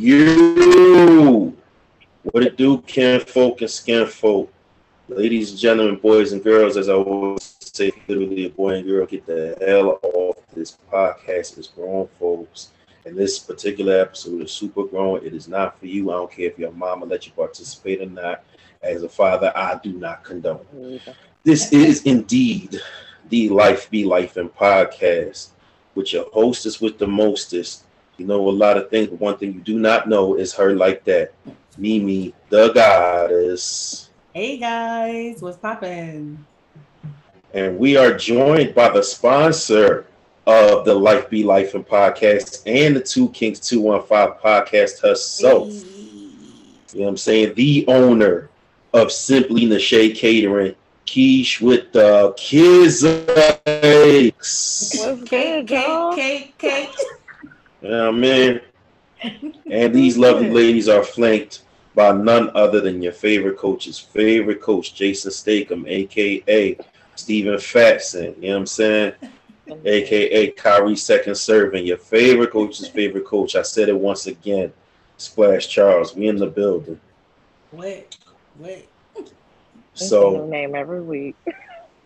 You, what it do, kin folk and skin folk, ladies and gentlemen, boys and girls, as I always say, literally a boy and girl, get the hell off this podcast. It's grown folks. And this particular episode is super grown. It is not for you. I don't care if your mama let you participate or not. As a father, I do not condone. This is indeed the Life Be Life and podcast with your hostess with the mostest. You know a lot of things, but one thing you do not know is her like that. Mimi, the goddess. Hey guys, what's poppin'? And we are joined by the sponsor of the Life Be Life and podcast and the Two Kings 215 podcast herself. Hey. You know what I'm saying? The owner of Simply Nashay Catering, Keish with the kids. What's Cake, good, y'all? Man. And these lovely ladies are flanked by none other than your favorite coach's favorite coach, Jason Statham, aka Stephen Fatson. You know what I'm saying? aka Kyrie second serving, your favorite coach's favorite coach. I said it once again. Splash Charles, we in the building. Wait, wait. So name every week.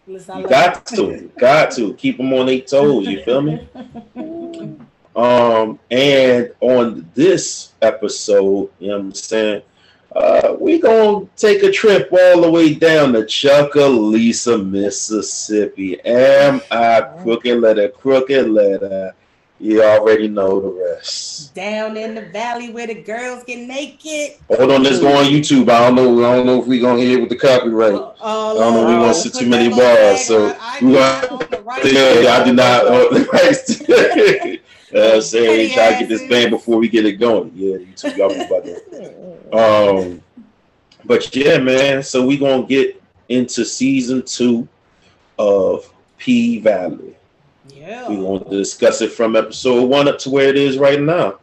Listen, you got to, got to keep them on their toes. You feel me? Um, and on this episode, you know what I'm saying, uh, we gonna take a trip all the way down to Chucalissa, Mississippi. Am I crooked letter, crooked letter? You already know the rest. Down in the valley where the girls get naked. Hold on, let's go on YouTube. I don't know. I don't know if we gonna hit it with the copyright. Oh, I don't know. We Lord, want to put too many bars, so on. I we do gonna- not the rights Yeah, I do not. that. the rights You I'm saying we Petty try to get this band before we get it going. Yeah, YouTube, y'all be about that. Um, but yeah, man. So we gonna get into season two of P Valley. Yeah. We gonna discuss it from episode one up to where it is right now.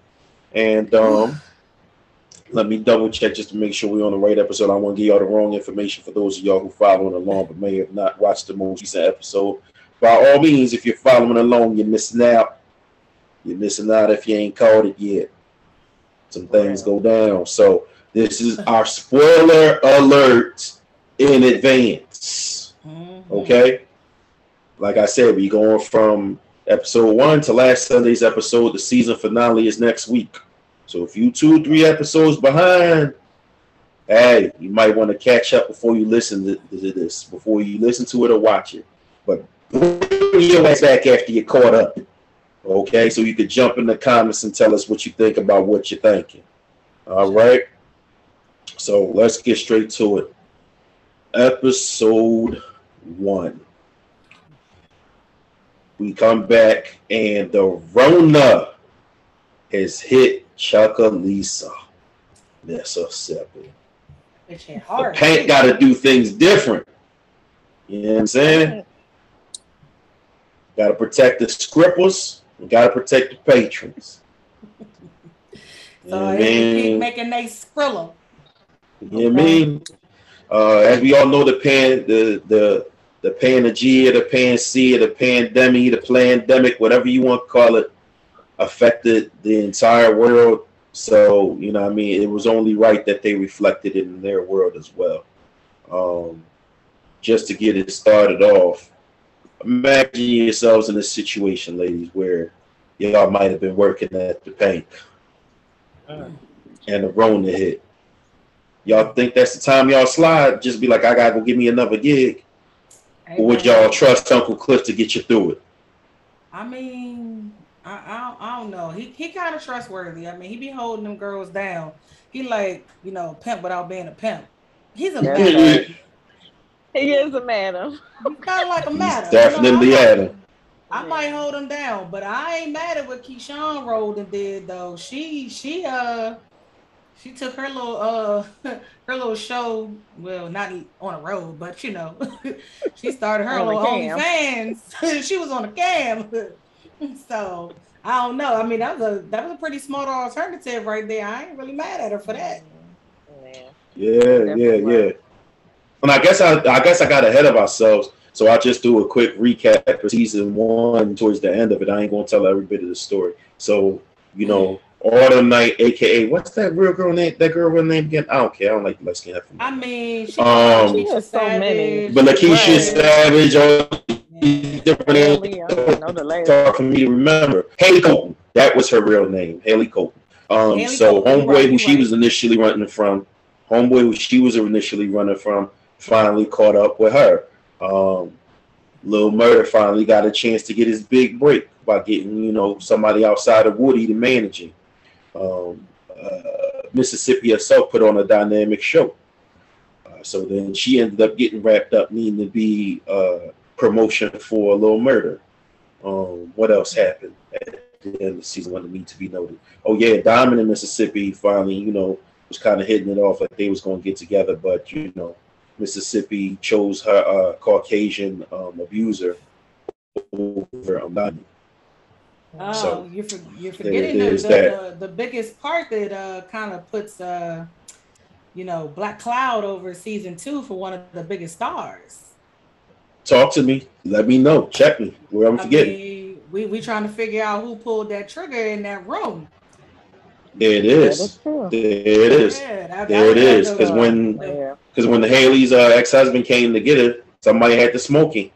And um, let me double check just to make sure we're on the right episode. I want to give y'all the wrong information for those of y'all who following along but may have not watched the most recent episode. By all means, if you're following along, you're missing out. You're missing out if you ain't caught it yet. Some things go down. So this is our spoiler alert in advance. Mhm. Okay. Like I said, we're going from episode one to last Sunday's episode. The season finale is next week. So if you two, three episodes behind, hey, you might want to catch up before you listen to, to this, before you listen to it or watch it. But bring your ass back after you're caught up. Okay, so you could jump in the comments and tell us what you think about what you're thinking. All right. So let's get straight to it. Episode one. We come back and the Rona has hit Chucalissa, Mississippi. Bitch hit The hard. paint got to do things different. You know what I'm saying? Got to protect the scrippers. Got to protect the patrons. You So they keep making they skrilla. You know what I mean? Uh, as we all know, the pan, the the the Panagia, the Pansy, the pandemic, the pandemic, whatever you want to call it, affected the entire world. So you know, what I mean, it was only right that they reflected it in their world as well. Um, just to get it started off, imagine yourselves in a situation, ladies, where y'all might have been working at the bank and the Rona hit. Y'all think that's the time y'all slide? Just be like, I gotta go give me another gig. Or would y'all trust Uncle Cliff to get you through it? I mean, I, I, don't, I don't know. He he kind of trustworthy. I mean, he be holding them girls down. He like you know pimp without being a pimp. He's a Yeah. Man. He is a madam. He's kind of like a He's matter. definitely you know, I, at might, him. I might hold him down, but I ain't mad at what Keyshawn rolled and did though. She she uh she took her little uh her little show. Well, not on a road, but you know, she started her On the little cam. OnlyFans. she was on the cam. so I don't know. I mean, that was a that was a pretty smart alternative right there. I ain't really mad at her for that. Yeah. Yeah, yeah, yeah. And I guess I, I guess I got ahead of ourselves. So I'll just do a quick recap of season one towards the end of it. I ain't gonna tell every bit of the story. So you know, Autumn Night, aka what's that real girl name? That girl real name again? I don't care. I don't like the light skin. I mean, she, Um, She has so many. But Lakeisha Right. Savage, all yeah. different names. Haley, I don't know the last. It's hard for me to remember. Haley Colton. That was her real name. Haley Colton. Um, Haley so Colton, homeboy right, who you she was initially running from, homeboy who she was initially running from, finally caught up with her. Um, Lil Murda finally got a chance to get his big break by getting, you know, somebody outside of Woody to manage him. Um, uh, Mississippi herself put on a dynamic show. Uh, so then she ended up getting wrapped up needing to be uh, promotion for Lil Murda. Um, what else happened at the end of season one that need to be noted? Oh yeah, Diamond in Mississippi finally, you know, was kind of hitting it off like they was going to get together, but you know, Mississippi chose her uh, Caucasian um, abuser over Diamond. Oh, So, you're, for, you're forgetting the, the, the biggest part that uh, kind of puts, uh, you know, Black Cloud over season two for one of the biggest stars. Talk to me. Let me know. Check me. Where I'm I forgetting. mean, we we trying to figure out who pulled that trigger in that room. There it That is. is true. There it is. Yeah, that, There it that was. Because when Yeah. because when the Haley's uh, ex-husband came to get her, somebody had to smoke him.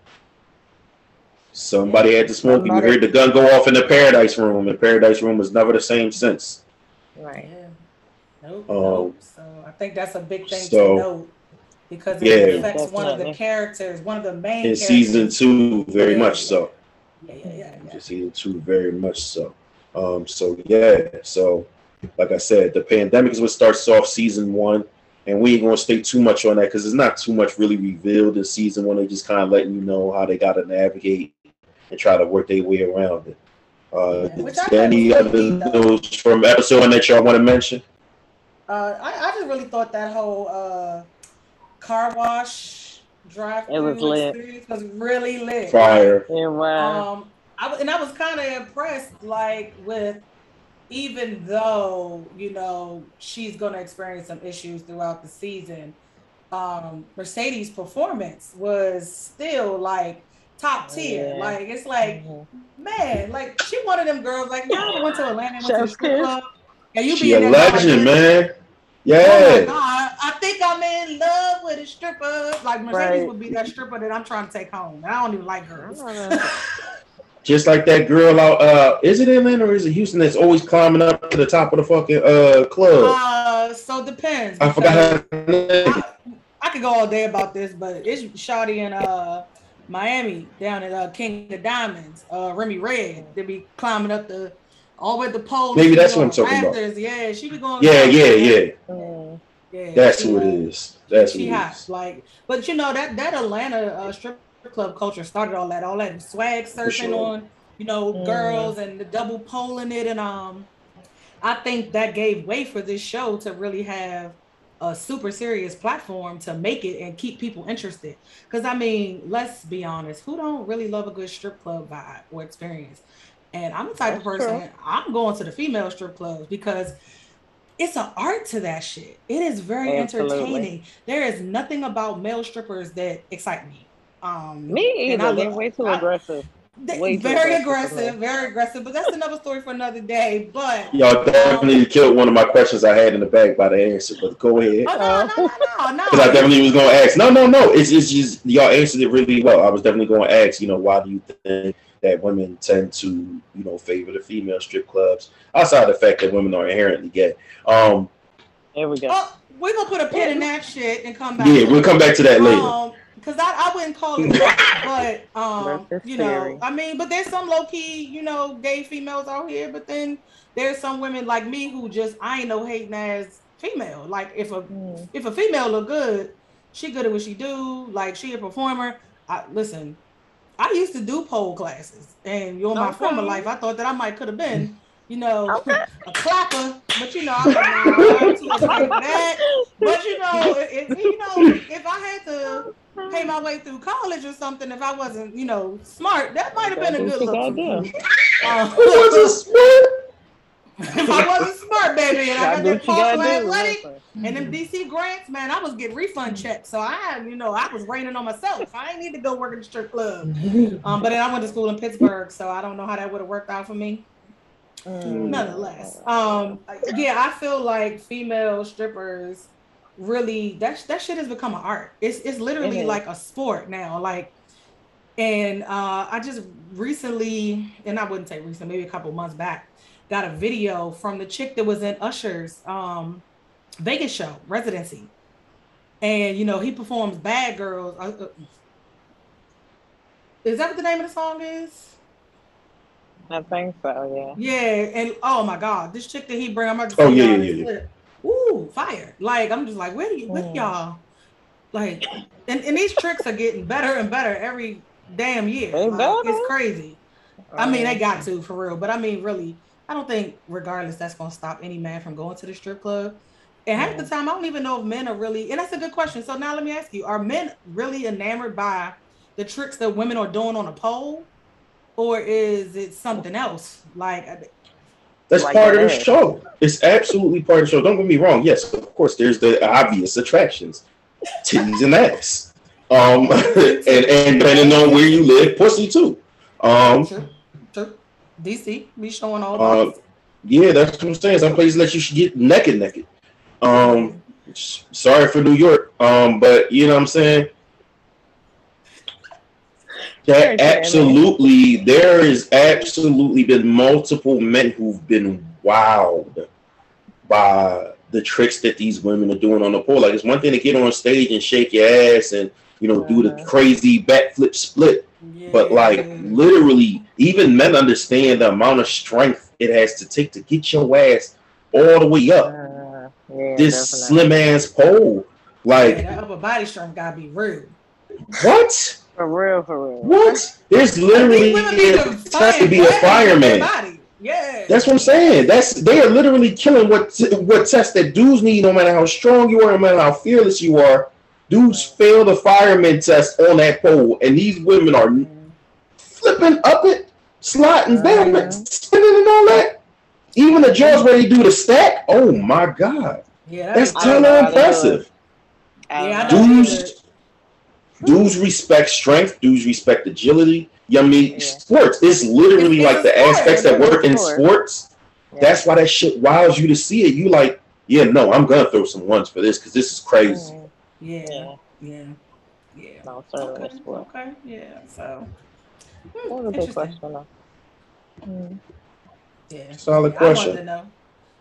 Somebody had to smoke him. You heard the gun go off in the paradise room, and paradise room was never the same since. Right. Yeah. Nope, Um, nope. So I think that's a big thing so- to note because it Yeah. affects one of the characters, one of the main In characters. season two, very Yeah. much so. Yeah, yeah, yeah. yeah. In season two, very much so. Um, so yeah, so like I said, the pandemic is what starts off season one, and we ain't gonna stay too much on that because it's not too much really revealed in season one. They just kind of letting you know how they gotta navigate and try to work their way around it. Uh, Yeah, which is I there thought any other really news from episode one that y'all want to mention? Uh, I, I just really thought that whole uh, car wash drive It was through lit. experience was really lit. Fire. It was. Um, I, w- and I was kind of impressed, like with even though you know she's going to experience some issues throughout the season, um, Mercedes' performance was still like top tier. Yeah. Like it's like Mhm. man, like she one of them girls. Like y'all went to Atlanta, and went to the Chef's strip kiss. club, and you She be a in there going, legend, man. Oh my Yeah. god, I think I'm in love with a stripper. Like Mercedes Right. would be that stripper that I'm trying to take home. I don't even like girls. I don't know. Just like that girl out uh is it Atlanta or is it Houston that's always climbing up to the top of the fucking uh club? Uh, so depends. I forgot her name. I, I could go all day about this, but it's Shawty and uh Miami down at uh, King of Diamonds, uh Remy Red. They be climbing up the all the way to the pole. Maybe that's what I'm talking about. rafters. Yeah, she be going. Yeah, yeah, yeah. Mm. Yeah, That's she, who it is. That's she who it hot. is. Like, but you know that that Atlanta uh, strip club culture started all that, all that swag surfing sure. on, you know, Mhm. girls and the double poling it, and um, I think that gave way for this show to really have a super serious platform to make it and keep people interested. Because I mean, let's be honest, who don't really love a good strip club vibe or experience? And I'm the type of person true. I'm going to the female strip clubs because it's an art to that shit. It is very Absolutely. entertaining. There is nothing about male strippers that excite me. Um, Me and I either. They're love- way too I- aggressive. they- way too very aggressive aggressive, very aggressive. But that's another story for another day. But Y'all definitely killed one of my questions I had in the bag by the answer, but go ahead. oh no, no, no, no, Because I definitely was going to ask. No, no, no. It's, it's just y'all answered it really well. I was definitely going to ask, you know, why do you think that women tend to, you know, favor the female strip clubs outside the fact that women are inherently gay? Um, There we go. Oh, we're gonna put a pin in that shit and come back. yeah, we'll come back to that later. Um, because I, I wouldn't call it that, but um, you know, scary. I mean, but there's some low key, you know, gay females out here, but then there's some women like me who just I ain't no hating ass female. Like if a Mm. if a female look good, she good at what she do. Like she a performer. I listen. I used to do pole classes, and you know, my Okay. former life, I thought that I might could have been, you know, Okay. a clapper. But you know, I'm, like, nah, too afraid that. But you know, if if- you know, if I had to pay my way through college or something, if I wasn't, you know, smart, that might have been a good what look. you for gotta me. do. Um, was this? What? if I wasn't smart, baby, and I got Gotta that what you gotta athletic and them DC grants, man, I was getting refund checks. So I you know, I was raining on myself. I ain't need to go work at the strip club. Um, but then I went to school in Pittsburgh, so I don't know how that would have worked out for me. Mm. Nonetheless, um, yeah, I feel like female strippers really that that shit has become an art. It's it's literally mm-hmm. like a sport now. Like, and uh, I just recently, and I wouldn't say recent, maybe a couple months back, got a video from the chick that was in Usher's um, Vegas show residency, and you know he performs "Bad Girls." Uh, uh, is that what the name of the song is? I think so, yeah. Yeah, and oh my god, this chick that he bring, I'm about to oh yeah, yeah, yeah, yeah. Ooh, fire! Like I'm just like, where do you, with mm. y'all? Like, and, and these tricks are getting better and better every damn year. Like, it's crazy. I mean, they got to for real, but I mean, really, I don't think, regardless, that's gonna stop any man from going to the strip club. And half the time, I don't even know if men are really, and that's a good question. So now let me ask you: Are men really enamored by the tricks that women are doing on a pole? or is it something else? Like that's like part of the show. It's absolutely part of the show. Don't get me wrong. Yes, of course, there's the obvious attractions, titties and ass, um, and and depending on where you live, pussy too. Um, sure, sure. DC be showing all. Uh, yeah, that's what I'm saying. Some places let you get naked, naked. Um, sorry for New York, um, but you know what I'm saying. That absolutely, there is absolutely been multiple men who've been wowed by the tricks that these women are doing on the pole. Like it's one thing to get on stage and shake your ass and you know do the uh-huh. crazy backflip split, yeah. but like literally, even men understand the amount of strength it has to take to get your ass all the way up. Uh, yeah, this definitely. slim ass pole, like yeah, that upper body strength gotta be real. What? For real, for real. What? There's literally a test to be a fireman. Yeah. That's what I'm saying. That's they are literally killing what what tests that dudes need, no matter how strong you are, no matter how fearless you are. Dudes fail the fireman test on that pole, and these women are mm-hmm. flipping up it, sliding down it, spinning and all that. Even the judge where they do the stack. Oh my god. Yeah, that's kind of impressive. Yeah, dudes Dudes respect strength. Dudes respect agility. You know I mean, yeah. sports is literally it's, like the sport. aspects that work in sports. Yeah. That's why that shit wows you to see it. You like, yeah, no, I'm gonna throw some ones for this because this is crazy. Yeah, yeah, yeah. No, okay. okay, yeah. So, hmm, big question. Mm. Yeah. Solid question.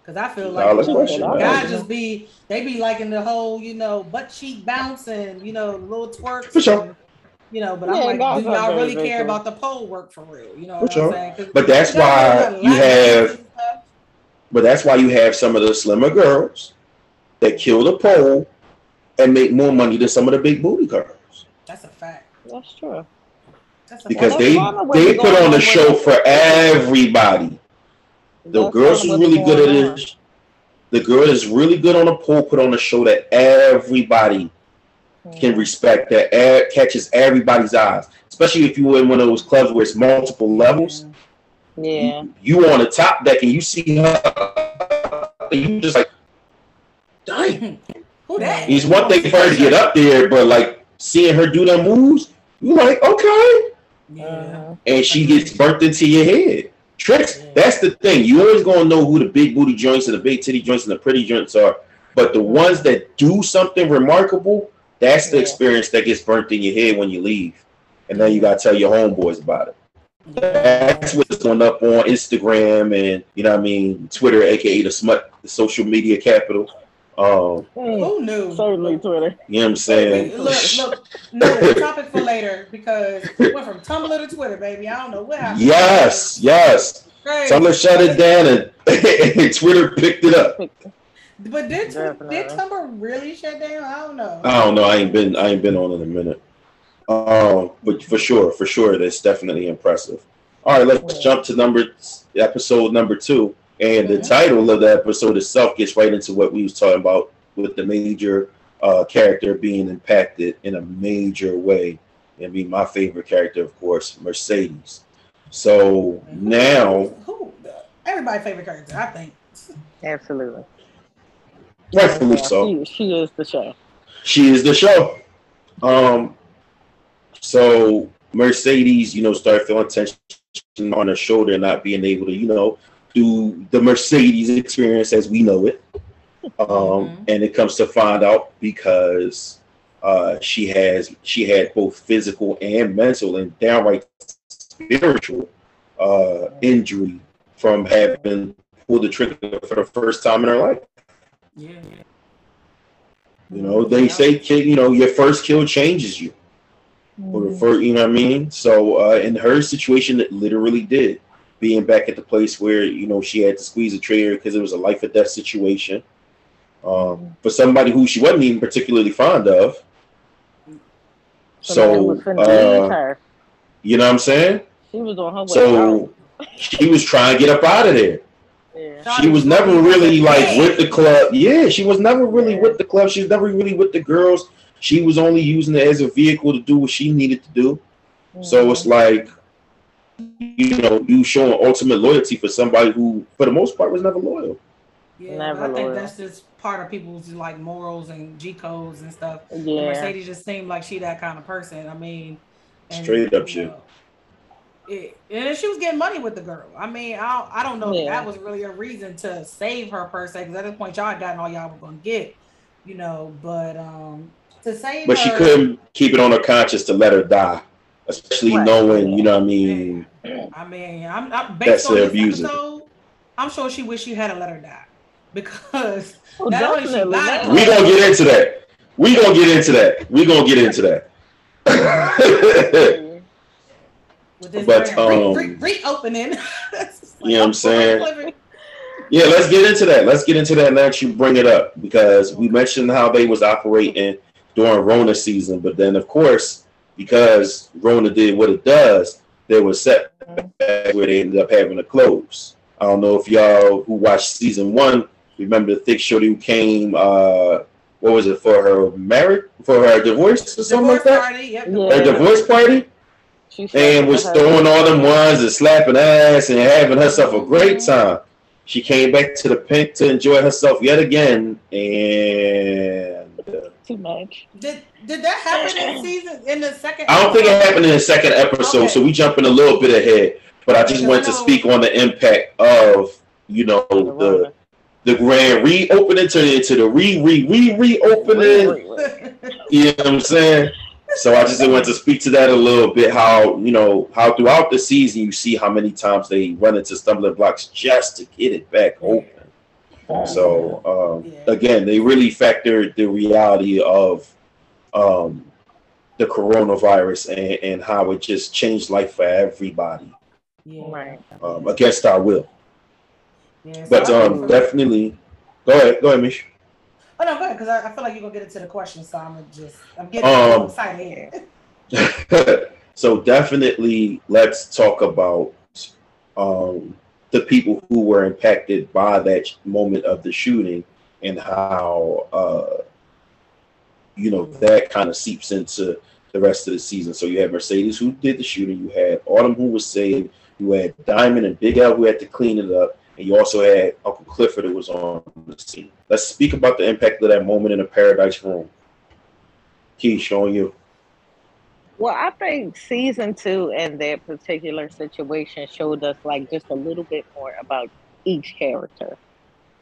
Cause I feel like question, guys just be they be liking the whole, you know, butt cheek bouncing, you know, little twerks. For sure. And, you know, but yeah, I'm like, do y'all really care cool. about the pole work for real? You know for sure. But that's why you have but that's why you have some of the slimmer girls that kill the pole and make more money than some of the big booty girls. That's a fact. That's true. That's because they they put on a show for everybody. The girl who's really good at it. The girl is really good on a pole, put on a show that everybody mm. can respect, that ad, catches everybody's eyes. Especially if you were in one of those clubs where it's multiple levels. Yeah. You, you on the top deck and you see her, you just like, dang. Who that? It's one thing for her to get up there, but like seeing her do the moves, you like, okay. Yeah. And she gets burnt into your head. Tricks, that's the thing. You always gonna know who the big booty joints and the big titty joints and the pretty joints are. But the ones that do something remarkable, that's the experience that gets burnt in your head when you leave. And then you gotta tell your homeboys about it. That's what's going up on Instagram and you know what I mean, Twitter, aka the smut, the social media capital. Um, Who knew? Certainly Twitter. You know what I'm saying? Look, look, no, topic for later because we went from Tumblr to Twitter, baby. I don't know what happened. Yes, yes. Crazy. Tumblr shut it down and, and Twitter picked it up. But did did Tumblr really shut down? I don't know. I don't know. I ain't been I ain't been on in a minute. Um, but for sure, for sure, that's definitely impressive. All right, let's yeah. jump to number episode number two. And the title of the episode itself gets right into what we was talking about with the major uh, character being impacted in a major way. And be my favorite character, of course, Mercedes. So now, who, everybody's favorite character, I think. Absolutely. Rightfully so. She, she is the show. She is the show. Um. So Mercedes, you know, start feeling tension on her shoulder, not being able to, you know, through the Mercedes experience as we know it. Um, Mhm. and it comes to find out because uh, she has she had both physical and mental and downright spiritual uh, injury from having pulled the trigger for the first time in her life. Yeah. You know, they say ki- you know your first kill changes you. Or the first, you know what I mean? So uh, in her situation, it literally did. Being back at the place where you know she had to squeeze a trigger because it was a life or death situation. Um, for somebody who she wasn't even particularly fond of. Somebody So was finna leave uh, her. you know what I'm saying? She was on her way So she was trying to get up out of there. Yeah. She was never really like with the club. Yeah, she was never really with the club. She was never really with the girls. She was only using it as a vehicle to do what she needed to do. So Mm-hmm. it's like, you know, you showing ultimate loyalty for somebody who, for the most part, was never loyal. Yeah, Never I think that's just part of people's like morals and G codes and stuff. And. Mercedes just seemed like she that kind of person. I mean, and, Straight up you shit. know, It, and she was getting money with the girl. I mean, I I don't know if that was really a reason to save her per se, because at this point y'all had gotten all y'all were gonna get, you know. But um, to save But she couldn't keep it on her conscience to let her die, especially Right. knowing, you know what I mean? I mean, I'm, I'm That's based on this abusing. episode. I'm sure she wish she had to let her die because Well, not only she definitely. We gonna get into that. We gonna get into that. We gonna get into that. But, um, re- re- reopening. It's like, you know what I'm I'm saying? Yeah, let's get into that. Let's get into that now that you bring it up because we mentioned how they was operating during Rona season, but then of course, because Rona did what it does, there was setbacks where they ended up having to close. I don't know if y'all who watched season one remember the thick shorty who came uh what was it for her marriage for her divorce or something like that? party, yep, Yeah. divorce Her party. divorce party? And was her- throwing all them ones and slapping ass and having herself a great time. She came back to the Pynk to enjoy herself yet again, and too much. Did did that happen in season in the second? I don't think it happened in the second episode, Okay. so we jumping a little bit ahead. But I just Because wanted to speak on the impact of you know the the grand reopening to into the re re re reopening. You know what I'm saying? So I just want to speak to that a little bit. How you know how throughout the season you see how many times they run into stumbling blocks just to get it back open. So um, again, they really factored the reality of um, the coronavirus and, and how it just changed life for everybody yeah. Right. um, against our will. Yeah, so But I um, definitely, go ahead, go ahead, Mish. Oh no, go ahead, because I, I feel like you're gonna get into the question, so I'm gonna just I'm getting Um, excited. so definitely let's talk about um, the people who were impacted by that moment of the shooting and how uh, you know that kind of seeps into the rest of the season. So you had Mercedes who did the shooting, you had Autumn who was saved, you had Diamond and Big L who had to clean it up, and you also had Uncle Clifford who was on the scene. Let's speak about the impact of that moment in the Paradise Room. Key showing you. Well, I think season two and that particular situation showed us like just a little bit more about each character.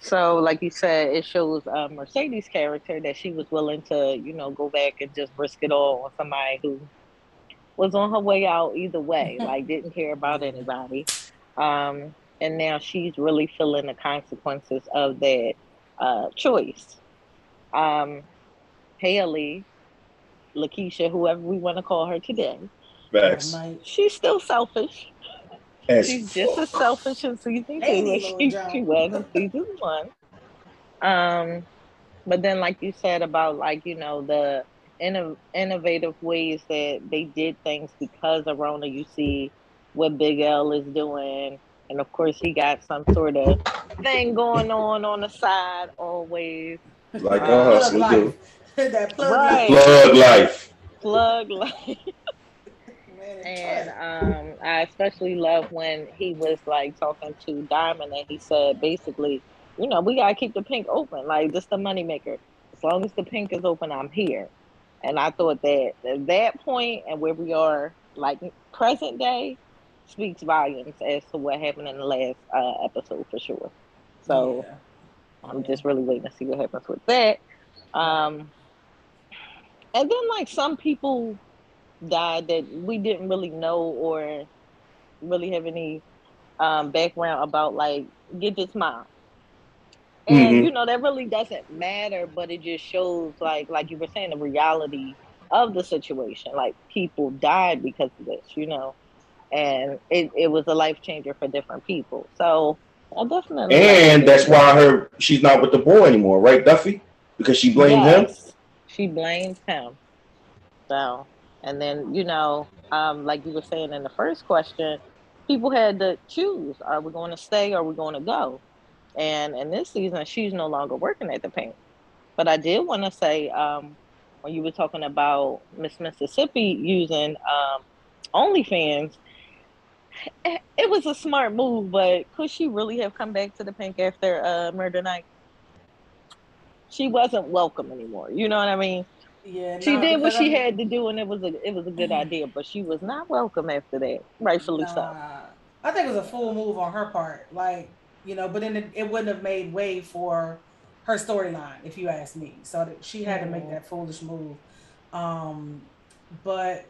So, like you said, it shows uh, Mercedes' character that she was willing to, you know, go back and just risk it all on somebody who was on her way out either way, like didn't care about anybody. Um, and now she's really feeling the consequences of that uh, choice. Um, Haley, Lakeisha, whoever we want to call her today, Facts. She's still selfish. As She's just as selfish in season two as she, John. she was in season one. Um, but then, like you said about like you know the inno- innovative ways that they did things because of Rona, you see what Big L is doing, and of course he got some sort of thing going on on the side always. like Uh, a plug hustle do. Life. that plug Right. life. Plug life. Plug like Man, And um, I especially love when he was like talking to Diamond and he said basically, you know, we gotta keep the Pynk open. Like just the moneymaker. As long as the Pynk is open, I'm here. And I thought that at that point and where we are like present day, speaks volumes as to what happened in the last uh, episode for sure. So yeah. I'm just really waiting to see what happens with that. Um, and then like some people died that we didn't really know or really have any um, background about, like Gidget's mom. And mm-hmm. you know that really doesn't matter, but it just shows like like you were saying the reality of the situation. Like people died because of this, you know, and it, it was a life changer for different people. So I definitely and that's why her she's not with the boy anymore, right, Duffy? Because she blamed yes, him. She blames him. So and then you know, um, like you were saying in the first question, people had to choose: Are we going to stay? or Are we going to go? And in this season, she's no longer working at the Pynk. But I did want to say, um, when you were talking about Miss Mississippi using um, OnlyFans, it was a smart move, but could she really have come back to the Pynk after uh, Murder Night? She wasn't welcome anymore. You know what I mean? Yeah, she did what she I'm... had to do, and it was a it was a good idea. But she was not welcome after that, rightfully nah, so. I think it was a full move on her part. Like you know, but then it, it wouldn't have made way for her storyline, if you ask me. So that she had to make that foolish move. Um, but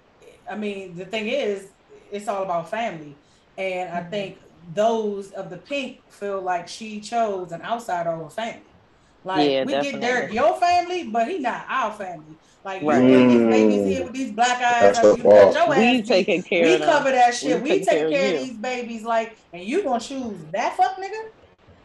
I mean, the thing is, it's all about family, and I mm-hmm. think those of the Pynk feel like she chose an outsider over family. Like yeah, we definitely. get Derek your family, but he not our family. Like right. you these babies here with these black eyes. Like, you got your we taking care. We cover that shit. We, we take care, care of, these babies. Like, and you gonna choose that fuck nigga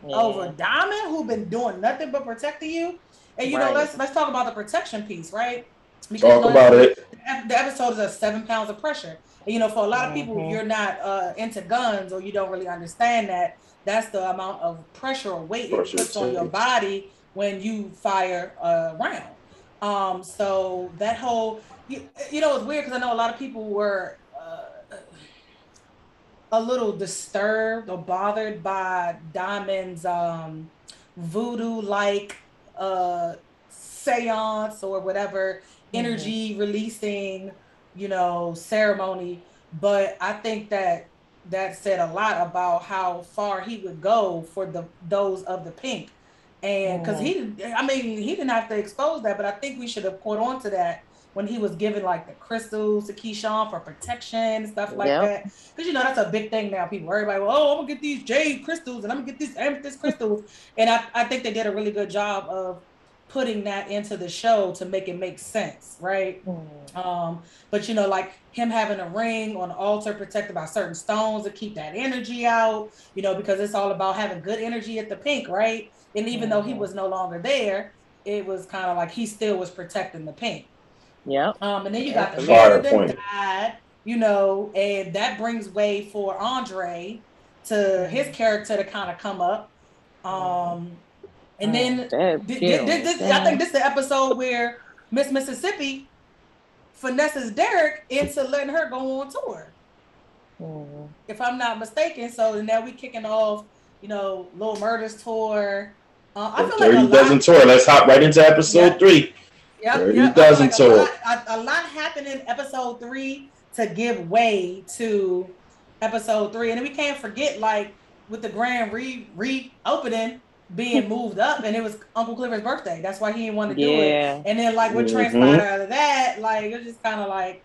yeah. over Diamond, who been doing nothing but protecting you. And you right. know, let's let's talk about the protection piece, right? Because talk about it. The episode is a seven pounds of pressure. And, you know, for a lot of people, mm-hmm. you're not uh, into guns or you don't really understand that. That's the amount of pressure or weight pressure it puts on your body when you fire a round. Um, so that whole, you, you know, it's weird because I know a lot of people were uh, a little disturbed or bothered by Diamond's um, voodoo-like uh, seance or whatever mm-hmm. energy releasing, you know, ceremony. But I think that that said a lot about how far he would go for the those of the Pynk and because he, I mean, he didn't have to expose that, but I think we should have caught on to that when he was giving like the crystals to Keyshawn for protection and stuff like yep. that. Because you know that's a big thing now. People, everybody, well, oh, I'm gonna get these jade crystals and I'm gonna get these amethyst crystals, and I, I think they did a really good job of putting that into the show to make it make sense, right? Mm. Um, but you know, like him having a ring on the altar protected by certain stones to keep that energy out, you know, because it's all about having good energy at the Pynk, right? And even mm-hmm. though he mm-hmm. was no longer there, it was kind of like he still was protecting the paint. Yeah. Um, and then you got the father that died, you know, and that brings way for Andre to his character to kind of come up. Um, and then th- th- th- I think this is the episode where Miss Mississippi finesses Derek into letting her go on tour. Mm. If I'm not mistaken. So now we kicking off, you know, Little Murders tour. Uh, I feel Dirty like a Dozen lot, tour. Let's hop right into episode yep. three. Yep, Dirty yep. Dozen like tour. A lot, a, a lot happened in episode three to give way to episode three, and then we can't forget like with the grand re reopening being moved up, and it was Uncle Clifford's birthday. That's why he didn't want to do it. And then like what mm-hmm. transpired out of that, like it's just kind of like,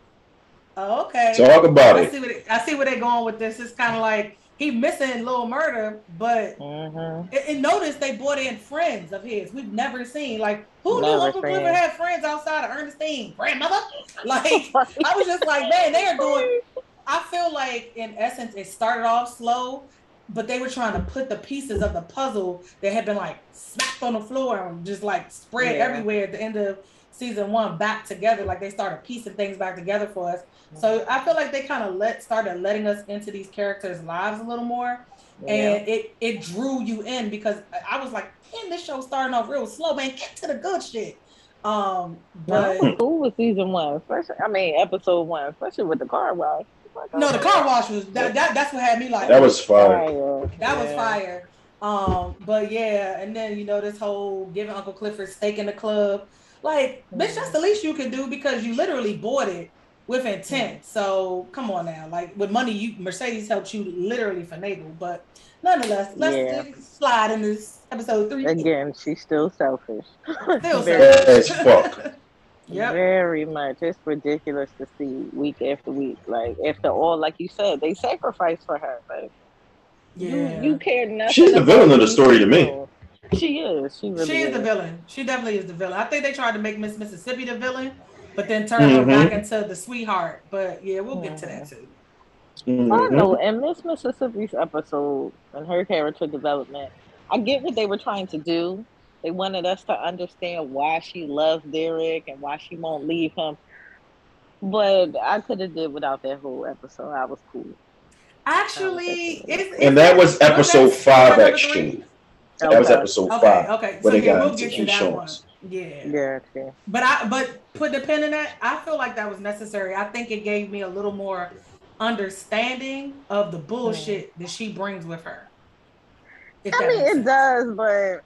oh, okay. Talk about I it. See what it, I see where they're going with this. It's kind of like he missing Little Murder, but mm-hmm. and, notice they brought in friends of his we've never seen. Like who never knew Uncle. Clifford had friends outside of Ernestine grandmother? Like I was just like, man, they are doing. I feel like in essence it started off slow, but they were trying to put the pieces of the puzzle that had been like smacked on the floor and just like spread yeah. everywhere at the end of season one back together. Like they started piecing things back together for us. So I feel like they kind of let started letting us into these characters' lives a little more. Yeah. And it it drew you in because I was like, man, this show's starting off real slow, man. Get to the good shit. Um, but no, cool with season one, especially I mean episode one, especially with the car wash. no, the car wash was that, that that's what had me like that was fire. That yeah. was fire. Um, but yeah, and then you know this whole giving Uncle Clifford steak in the club, like bitch, that's the mm. least you can do because you literally bought it with intent. Mm. So come on now, like with money, you Mercedes helped you literally finagle, but nonetheless, let's Yeah. slide in this episode three. Again, she's still selfish. Still Very- As fuck. Yep. Very much. It's ridiculous to see week after week. Like after all, like you said, they sacrificed for her. Like Yeah. you, you care nothing. She's the villain of the these story to me. People. She is. She really she is is. the villain. She definitely is the villain. I think they tried to make Miss Mississippi the villain, but then turn her Mhm. back into the sweetheart. But yeah, we'll get to that too. I Mhm. know. In Miss Mississippi's episode and her character development, I get what they were trying to do. They wanted us to understand why she loves Derek and why she won't leave him. But I could have did without that whole episode. I was cool. Actually, it's, And that was episode five, number actually. Three? That was episode Okay, five. okay. where So they yeah, got we'll get to that one. Yeah. Yeah, yeah. But I but put the pin in that, I feel like that was necessary. I think it gave me a little more understanding of the bullshit hmm. that she brings with her. I mean, it does, but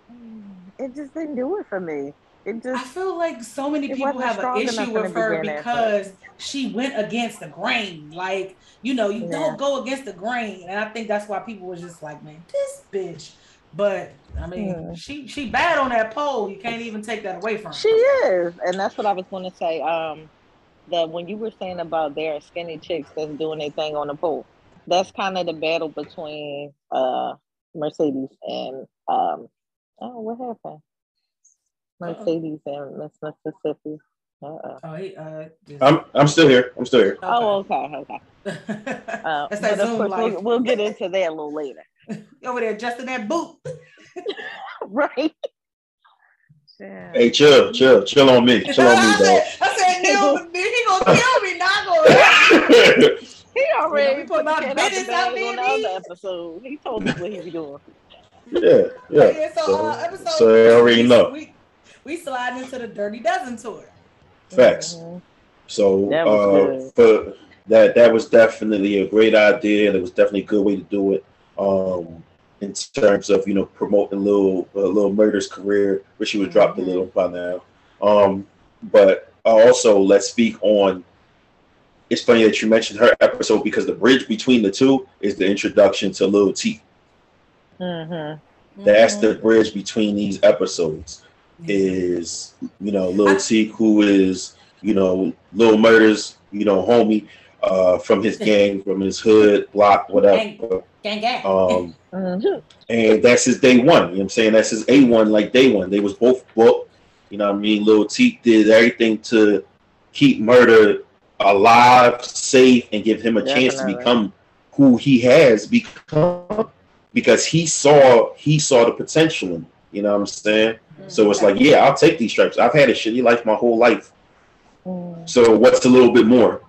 it just didn't do it for me. It just. I feel like so many people have an issue with her beginning, because she went against the grain. Like, you know, you Yeah. don't go against the grain. And I think that's why people were just like, man, this bitch. But I mean, she she bad on that pole. You can't even take that away from her. she is, and that's what I was going to say. Um, that when you were saying about there are skinny chicks that's doing their thing on the pole, that's kind of the battle between uh Mercedes and um oh what happened? Mercedes and Miss Mississippi. Uh-uh. Oh, he, uh, just- I'm I'm still here. I'm still here. Oh, okay, okay. Uh, That's that of Zoom course, life. we'll, we'll get into that a little later, Over there adjusting that boot. right? Yeah. Hey, chill, chill, chill on me, chill on I me, said, I said, Neil, he gonna kill me, not gonna. He already we put put the our cat out business out bag on the other episode. He told us what he was doing. yeah, yeah. Yeah, so, uh, episode so I already we, know. We, we slide into the Dirty Dozen tour. Facts. Mhm. So That was uh, good. for that that was definitely a great idea. That was definitely a good way to do it. Um, in terms of you know promoting little uh, little murder's career, which she was dropped Mhm. a little by now. Um, but also let's speak on. It's funny that you mentioned her episode because the bridge between the two is the introduction to Lil T. Mhm. That's the bridge between these episodes. Is you know Lil T who is you know Lil Murders, you know homie uh, from his gang, from his hood, block, whatever. Gang gang. Um, Mhm. and that's his day one. You know what I'm saying? That's his A one, like day one. They was both booked. You know what I mean? Lil T did everything to keep murder alive, safe, and give him a chance to become who he has become because he saw he saw the potential in him. You know what I'm saying? So it's like, yeah, I'll take these stripes. I've had a shitty life my whole life. Mhm. So what's a little bit more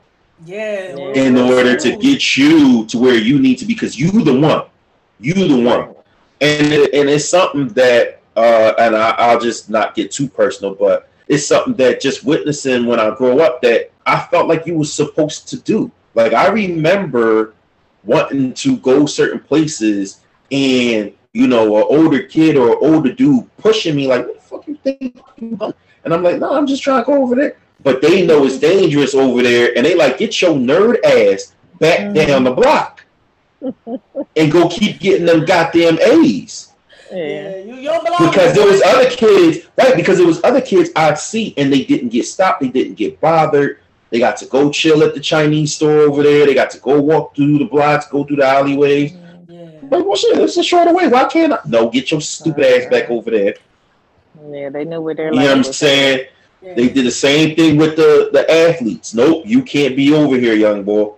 yeah, Yeah. in order to get you to where you need to be? Because you the one, you the one, and it, and it's something that, uh, and I, I'll just not get too personal, but it's something that just witnessing when I grow up that I felt like you was supposed to do. Like I remember wanting to go certain places and you know, an older kid or an older dude pushing me like, what the fuck you think? you doing?" And I'm like, no, I'm just trying to go over there. But they know it's mm-hmm. dangerous over there, and they like, get your nerd ass back Mhm. down the block and go keep getting them goddamn A's. Yeah. Yeah, you, you don't belong Because there, there was other kids, right? Because there was other kids I'd see, and they didn't get stopped, they didn't get bothered. They got to go chill at the Chinese store over there. They got to go walk through the blocks, go through the alleyways. Mm, yeah. Like, well, shit, it's a shorter way. Why can't I? No, get your stupid ass back uh-huh. over there. Yeah, they knew where their You know what I'm lane was saying? They did the same thing with the, the athletes. Nope, you can't be over here, young boy.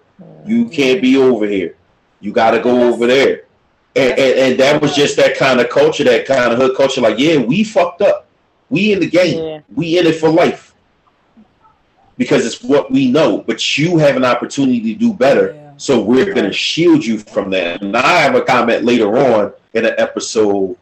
You mm-hmm. can't be over here. You got to go over there. And, and, and that was just that kind of culture, that kind of hood culture. Like, yeah, we fucked up. We in the game. Yeah. We in it for life. Because it's what we know. But you have an opportunity to do better. Yeah. So we're going to shield you from that. And I have a comment later on in an episode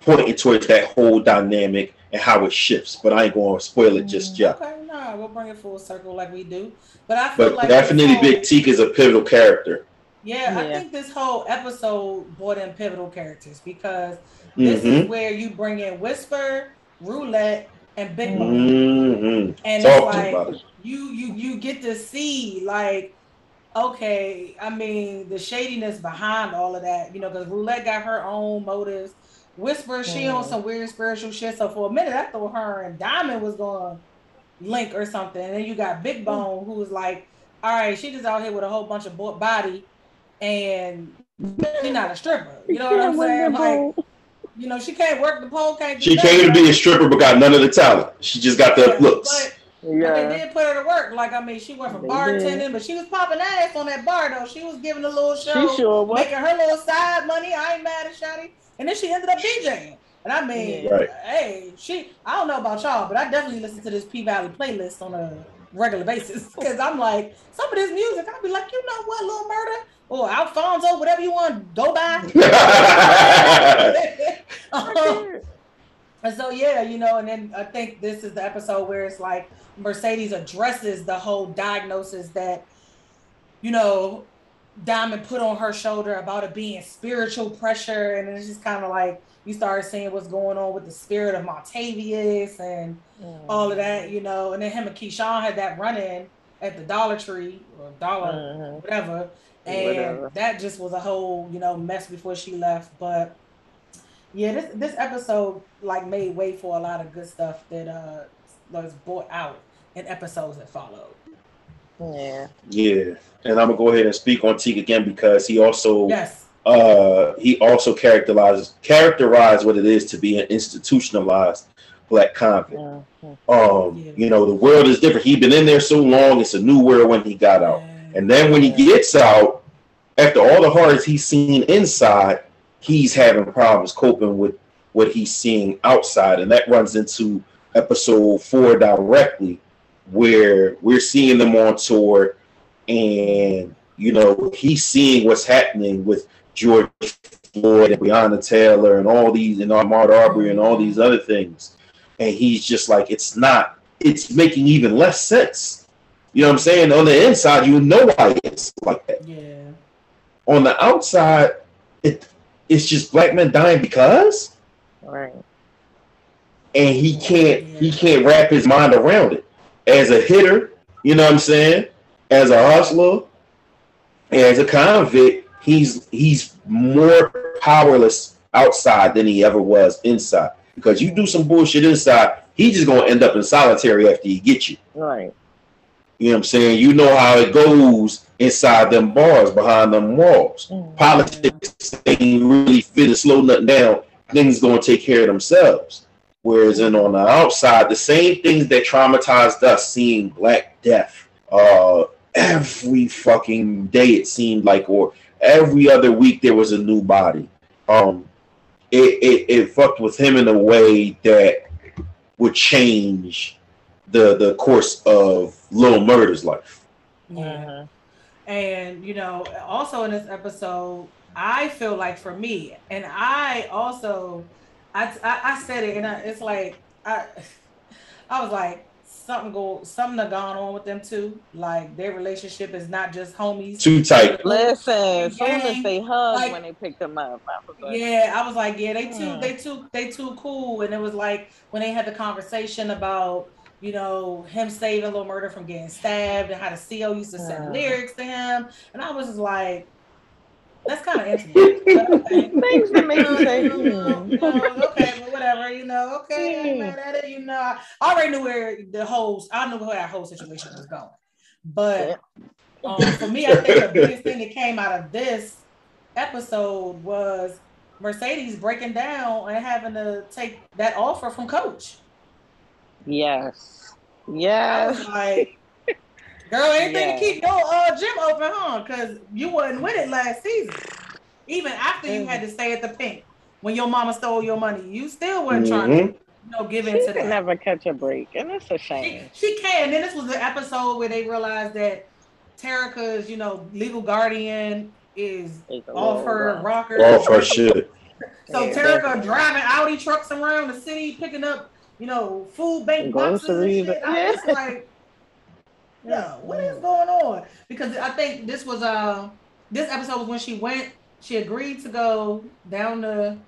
pointing towards that whole dynamic and how it shifts. But I ain't going to spoil it just yet. Okay, nah, we'll bring it full circle like we do. But I feel But like definitely whole- Big Teak is a pivotal character. Yeah, I think this whole episode brought in pivotal characters because this Mm-hmm. is where you bring in Whisper, Roulette, and Big Mom. Mm-hmm. And Talk it's like it. you you you get to see like okay, I mean the shadiness behind all of that, you know, because Roulette got her own motives. Whisper, she mm. on some weird spiritual shit. So for a minute, I thought her and Diamond was going to link or something. And then you got Big Bone, who was like, all right, she just out here with a whole bunch of body, and she's not a stripper. You know what I'm saying? Like, you know, she can't work the pole. Can't. she came to be a stripper, but got none of the talent. She just got the looks. But, yeah. they did put her to work. Like I mean, she went from bartending, but she was popping ass on that bar though. She was giving a little show, she sure was. making her little side money. I ain't mad at Shotty. And then she ended up DJing. And I mean, right. hey, she I don't know about y'all, but I definitely listen to this P Valley playlist on a regular basis. Cause I'm like, some of this music, I'll be like, you know what, Lil Murda? Or Alfonso, whatever you want, go by. um, and so yeah, you know, and then I think this is the episode where it's like Mercedes addresses the whole diagnosis that, you know, Diamond put on her shoulder about it being spiritual pressure, and it's just kind of like you start seeing what's going on with the spirit of Montavious and mm. all of that, you know. And then him and Keyshawn had that run in at the Dollar Tree or Dollar mm-hmm. whatever, and whatever. that just was a whole you know mess before she left. But yeah, this this episode like made way for a lot of good stuff that uh was brought out in episodes that followed. Yeah. Yeah. And I'm gonna go ahead and speak on Teak again because he also yes. uh he also characterizes characterized what it is to be an institutionalized black convict. Mm-hmm. Um, yeah. you know, the world is different. He'd been in there so long, it's a new world when he got out. Yeah. And then when he gets out, after all the horrors he's seen inside, he's having problems coping with what he's seeing outside. And that runs into episode four directly where we're seeing them on tour and you know he's seeing what's happening with George Floyd and Breonna Taylor and all these and Ahmaud Arbery and all these other things. And he's just like it's not it's making even less sense. You know what I'm saying? On the inside you know why it's like that. Yeah. On the outside it it's just black men dying because? Right. And he can't yeah. he can't wrap his mind around it as a hitter, you know what I'm saying? As a hustler, as a convict, he's he's more powerless outside than he ever was inside. Because you do some bullshit inside, he's just gonna end up in solitary after he gets you. Right. You know what I'm saying? You know how it goes inside them bars, behind them walls. Mm-hmm. Politics ain't really fit to slow nothing down. Things gonna take care of themselves. Whereas in on the outside, the same things that traumatized us, seeing Black Death, uh, every fucking day it seemed like, or every other week there was a new body. Um, it, it, it fucked with him in a way that would change the the course of Lil Murda's life. Yeah. And you know, also in this episode, I feel like for me, and I also I, I, I said it, and I, it's like I, I was like something go something have gone on with them too. Like their relationship is not just homies. Too tight. Listen, soon as they hug like, when they picked them up. I yeah, I was like, yeah, they too, mm. they too, they too cool. And it was like when they had the conversation about you know, him saving Lil Murda from getting stabbed and how the CO used to send mm. lyrics to him. And I was just like, that's kind of intimate. Okay. Things that make you say, hmm. okay, but whatever, you know, okay, mad at it, you know. I already knew where the whole, I knew where that whole situation was going. But um, for me, I think the biggest thing that came out of this episode was Mercedes breaking down and having to take that offer from Coach. Yes. Yes. like, Girl, anything yeah. to keep your uh, gym open, huh? Because you wasn't with it last season. Even after you had to stay at the Pynk when your mama stole your money, you still weren't mm-hmm. trying to you know, give in she to that. never catch a break, and it's a shame. She, she can. And then this was the episode where they realized that Terica's, you know, legal guardian is off her rocker. Off her shit. So yeah, Terica driving Audi trucks around the city, picking up, you know, food bank boxes and shit. I was like, yeah, what is going on? Because I think this was uh this episode was when she went, she agreed to go down to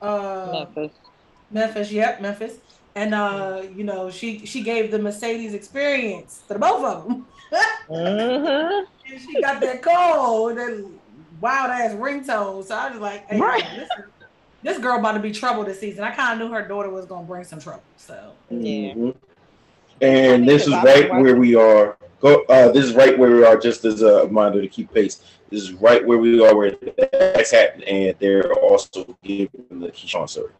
uh Memphis. Memphis, yep, Memphis. and uh, you know, she she gave the Mercedes experience to the both of them. Mhm. and she got that call, that wild ass ringtone. So I was like, hey, Right. this, this girl about to be trouble this season. I kind of knew her daughter was gonna bring some trouble. So Yeah. Mhm. And this is right where we are. Go. Uh, this is right where we are. Just as a reminder to keep pace. This is right where we are, where that's happened, and they're also giving the Keyshawn story.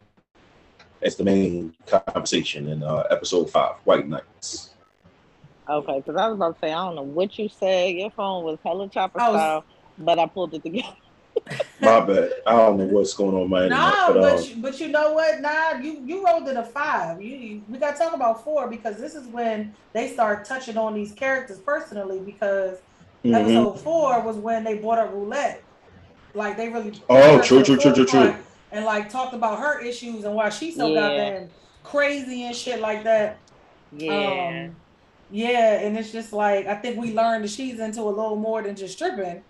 That's the main conversation in uh, episode five, White Knights. Okay, because I was about to say, I don't know what you said. Your phone was hella chopper was- style, but I pulled it together. My bad. I don't know what's going on with my internet, Nah, but but um, you, but you know what? Nah, you you rolled it a five. You, you we got to talk about four because this is when they start touching on these characters personally. Because mhm. episode four was when they brought up roulette. Like they really Oh, true, true, true, true, true. And like talked about her issues and why she's so Yeah. goddamn crazy and shit like that. Yeah. Um, yeah, and it's just like I think we learned that she's into a little more than just stripping,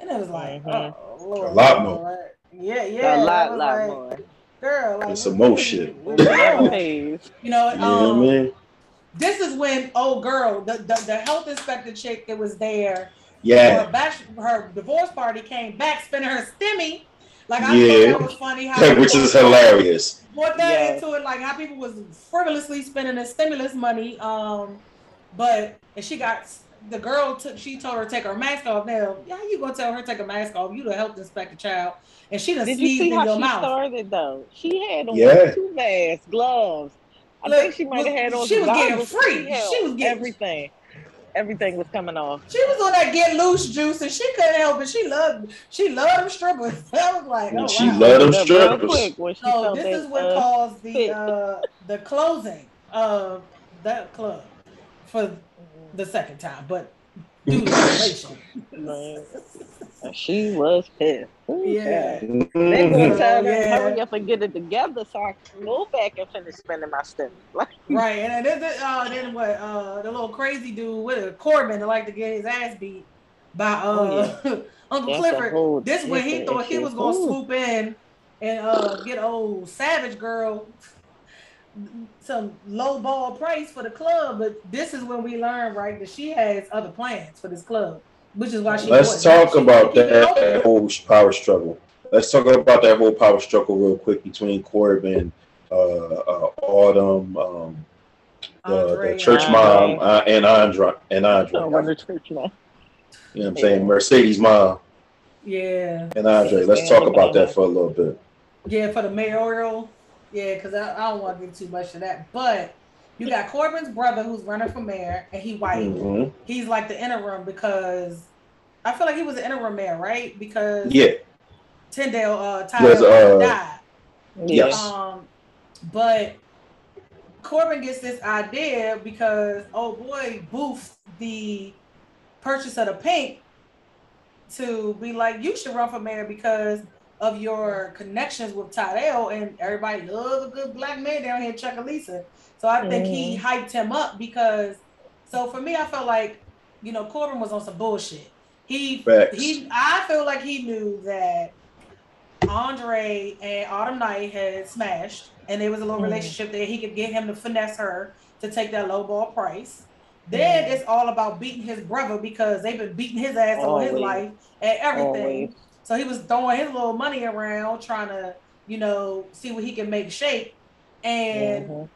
and it was like, Mhm. oh, Lord, A lot more. Lord. Yeah, yeah, A lot, lot like, more. Girl, like It's some more shit. what- what- Yeah, please. You know, yeah, um, man. this is when old girl, the, the the health inspector chick that was there, Yeah, her back, her divorce party came back spending her stimmy. Like I Yeah. thought that was funny. How which is hilarious. Brought that Yeah. into it, like how people was frivolously spending the stimulus money. Um, but and she got the girl took. She told her to take her mask off. Now, yeah, you gonna tell her to take a mask off? You the health inspector child, and she done Did you see in how your she mouth. started though? She had on Yeah. two masks, gloves. I Look, think she might have had on. she was getting free. held She was getting- everything. Everything was coming off. She was on that get loose juice, and she couldn't help it. She loved, she loved them strippers. I was like, oh, She wow. loved them Up real strippers. quick she So this that, is what uh, caused the uh, the closing of that club for the second time, but due to relation. Man. She was pissed. Ooh, Yeah. child. They gonna tell them Yeah. hurry up and get it together so I can go back and finish spending my stuff. Right, and then, then, uh, then what? Uh, the little crazy dude with a Corbin that like to get his ass beat by uh Oh, Uncle That's Clifford. whole This when he different thought he was gonna Ooh. swoop in and uh get old Savage Girl some low ball price for the club, but this is when we learn right that she has other plans for this club, which is why she. Let's bought it. talk She about keep it that whole power struggle. Let's talk about that whole power struggle real quick between Corbin, uh, uh, Autumn, um, the, Andre, the church mom, uh, and Andre, and Andre. oh, the church man. You know what I'm saying? Mercedes mom Yeah, and Andre. Let's talk about that for a little bit. yeah, for the mayoral. Yeah, because I, I don't want to get too much of that, but. You got Corbin's brother who's running for mayor, and he white. Mhm. He's like the interim because I feel like he was an interim mayor, right? Because Yeah, Tyndale uh Tyler uh, died. Yes. Um, but Corbin gets this idea because oh boy, Booth, the purchase of the Pynk, to be like you should run for mayor because of your connections with Tyrell and everybody loves a good black man down here, Chucalissa. So I think he hyped him up because so for me I felt like you know Corbin was on some bullshit. He Facts. he I feel like he knew that Andre and Autumn Night had smashed, and there was a little Mhm. relationship there. He could get him to finesse her to take that low ball price. Then Mhm. it's all about beating his brother because they've been beating his ass all his life and everything. Always. So he was throwing his little money around, trying to, you know, see what he can make shake. And Mhm.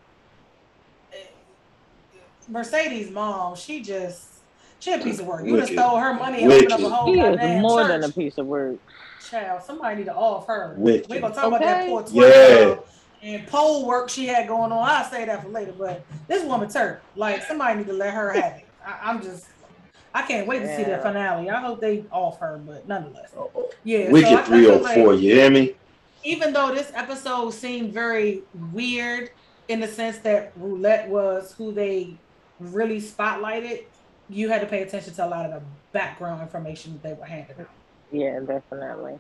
Mercedes' mom, she just she a piece of work. You just Wicked. stole her money and opened up a Wicked. whole He is goddamn more church. than a piece of work. Child, somebody need to off her. Wicked. We're gonna talk about that Okay. poor Yeah. twin and pole work she had going on. I'll say that for later, but this woman Turk, like somebody need to let her have it. I, I'm just I can't wait to see Yeah. the finale. I hope they off her, but nonetheless. Uh-oh. Yeah. so I- Wicked I feel 304. like- You hear me? even though this episode seemed very weird in the sense that roulette was who they really spotlighted, you had to pay attention to a lot of the background information that they were handing out. Yeah, definitely.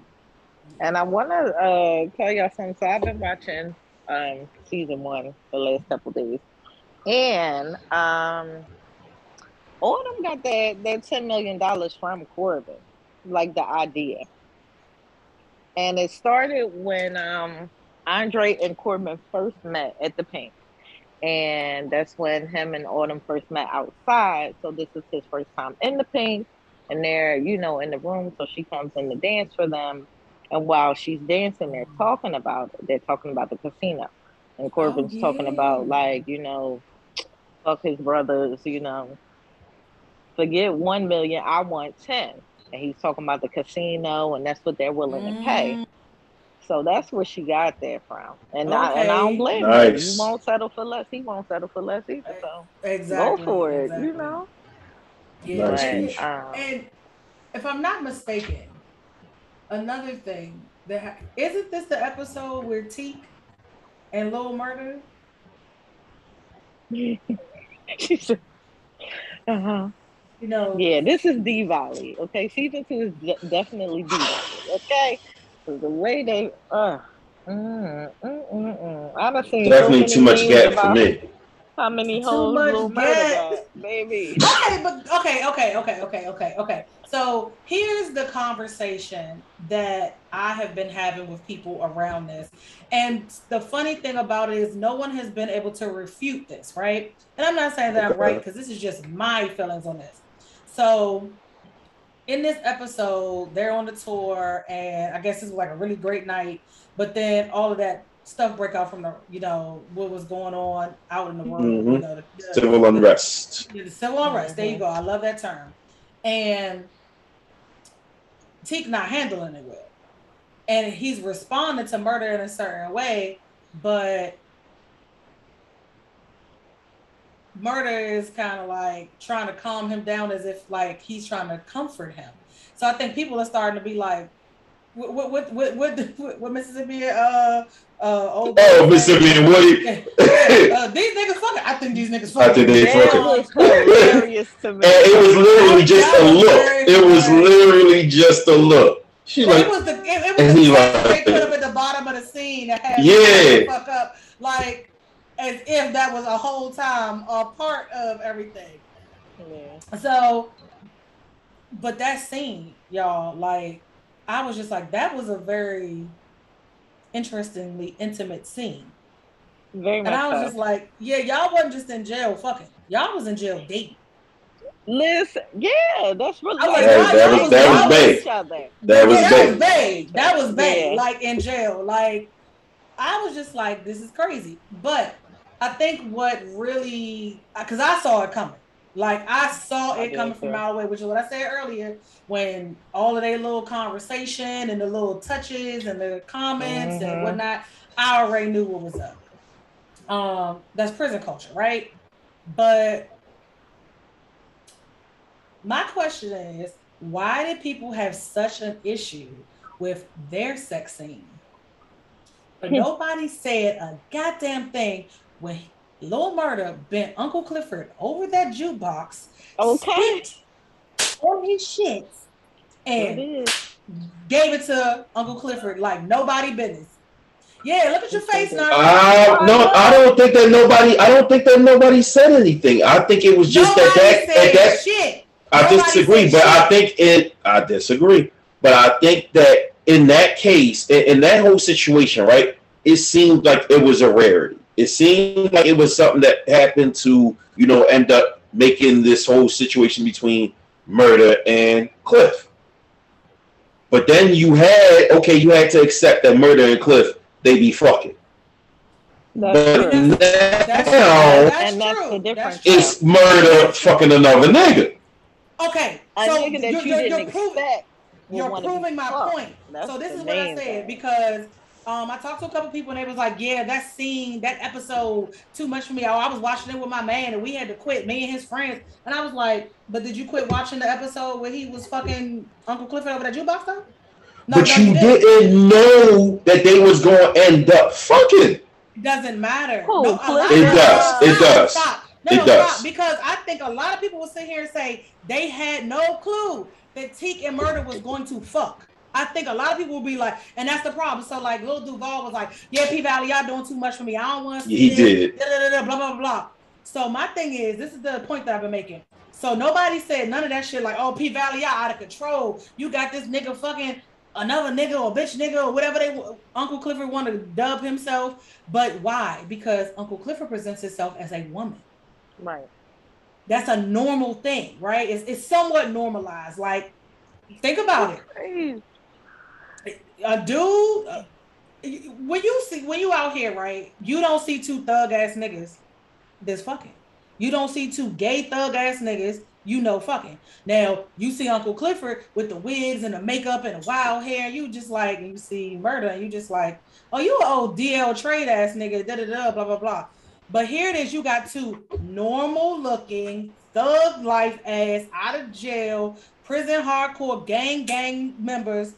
And I want to uh, tell y'all something. So I've been watching um, season one the last couple days, and um, Autumn got that that ten million dollars from Corbin, like the idea. And it started when um, Andre and Corbin first met at the Pynk, and that's when him and Autumn first met outside. So this is his first time in the Pynk, and they're you know in the room. So she comes in to dance for them, and while she's dancing, they're talking about it. They're talking about the casino, and Corbin's oh, yeah. talking about like you know, fuck his brothers, you know, forget one million, I want ten, and he's talking about the casino, and that's what they're willing mm. to pay. Mm. So that's where she got that from, and okay. I and I don't blame nice. her. You won't settle for less. He won't settle for less either. So exactly. go for it. Exactly. You know. Yeah. Nice. But, um, and if I'm not mistaken, another thing that ha- isn't this the episode where Teak and Lil Murda? uh huh. You know. Yeah, this is D Valley. Okay, season two is de- definitely D Valley. Okay. Cause the way they, uh, mm, mm, mm, mm. I've seen definitely so too much gap for me. How many holes Lil Murda baby? Okay, but okay, okay, okay, okay, okay, okay. So here's the conversation that I have been having with people around this. And the funny thing about it is no one has been able to refute this, right? And I'm not saying that I'm right because this is just my feelings on this. So in this episode, they're on the tour, and I guess this was like a really great night. But then all of that stuff break out from the, you know, what was going on out in the world. Mm-hmm. You know, the, the, civil unrest. The, the civil unrest. Mm-hmm. There you go. I love that term. And Teak not handling it well, and he's responding to Murda in a certain way, but Murda is kind of like trying to calm him down as if like he's trying to comfort him. So I think people are starting to be like, what what what what what, what Mississippi uh uh old oh Mississippi and Woody. uh, these niggas fucking. I think these niggas fucking. I think they fucking. hilarious to me. And it was literally just a look. It was literally just a look. She like, it was the it, it was the like, they put up at the bottom of the scene that had yeah fuck up like as if that was a whole time a part of everything. Yeah. So, but that scene, y'all, like, I was just like, that was a very interestingly intimate scene. Very and I was so. just like, yeah, y'all wasn't just in jail fucking. Y'all was in jail dating. Listen, yeah, that's really like, that, that, was that was big. That was big. That was big. Like in jail. Like I was just like, this is crazy. But I think what really, because I saw it coming. Like I saw it coming from mile away, which is what I said earlier. When all of their little conversation and the little touches and the comments mm-hmm. and whatnot, I already knew what was up. Um, that's prison culture, right? But my question is, why did people have such an issue with their sex scene? But nobody said a goddamn thing when Lil Murda bent Uncle Clifford over that jukebox, okay, on his shit, and gave it to Uncle Clifford like nobody business. Yeah, look at your face now. Uh, no, I don't think that nobody. I don't think that nobody said anything. I think it was just nobody that that, that shit. I nobody disagree, but shit. I think it. I disagree, but I think that in that case, in, in that whole situation, right, it seemed like it was a rarity it seemed like it was something that happened to, you know, end up making this whole situation between Murda and Cliff. But then you had, okay, you had to accept that Murda and Cliff, they be fucking. That's but true. now, that's, and that's the difference. It's Murda fucking another nigga. Okay, so you're, you're, you're, proving, you're proving my point. That's so this is what I said because um, I talked to a couple people and they was like, "Yeah, that scene, that episode, too much for me." I, I was watching it with my man and we had to quit, me and his friends. And I was like, "But did you quit watching the episode where he was fucking Uncle Clifford over that jukebox though?" No, but no, you, you didn't. didn't know that they was going to end up fucking. It doesn't matter. Oh, no, it, does. it does. Stop. No, it no, does. Stop. Because I think a lot of people will sit here and say they had no clue that Teak and Murda was going to fuck. I think a lot of people will be like, and that's the problem. So like Lil Duval was like, yeah, P Valley, y'all doing too much for me. I don't want to He did. Da, da, da, blah, blah, blah. So my thing is, this is the point that I've been making. So nobody said none of that shit like, oh, P Valley, y'all out of control. You got this nigga fucking another nigga or bitch nigga or whatever they Uncle Clifford want to dub himself. But why? Because Uncle Clifford presents himself as a woman. Right. That's a normal thing, right? It's, it's somewhat normalized. Like, think about it. A dude, uh, when you see when you out here, right? You don't see two thug ass niggas that's fucking. You don't see two gay thug ass niggas you know fucking. Now you see Uncle Clifford with the wigs and the makeup and the wild hair, you just like you see Murda, and you just like, oh, you an old DL trade ass nigga, da da da, blah blah blah. But here it is, you got two normal looking thug life ass out of jail, prison hardcore gang gang members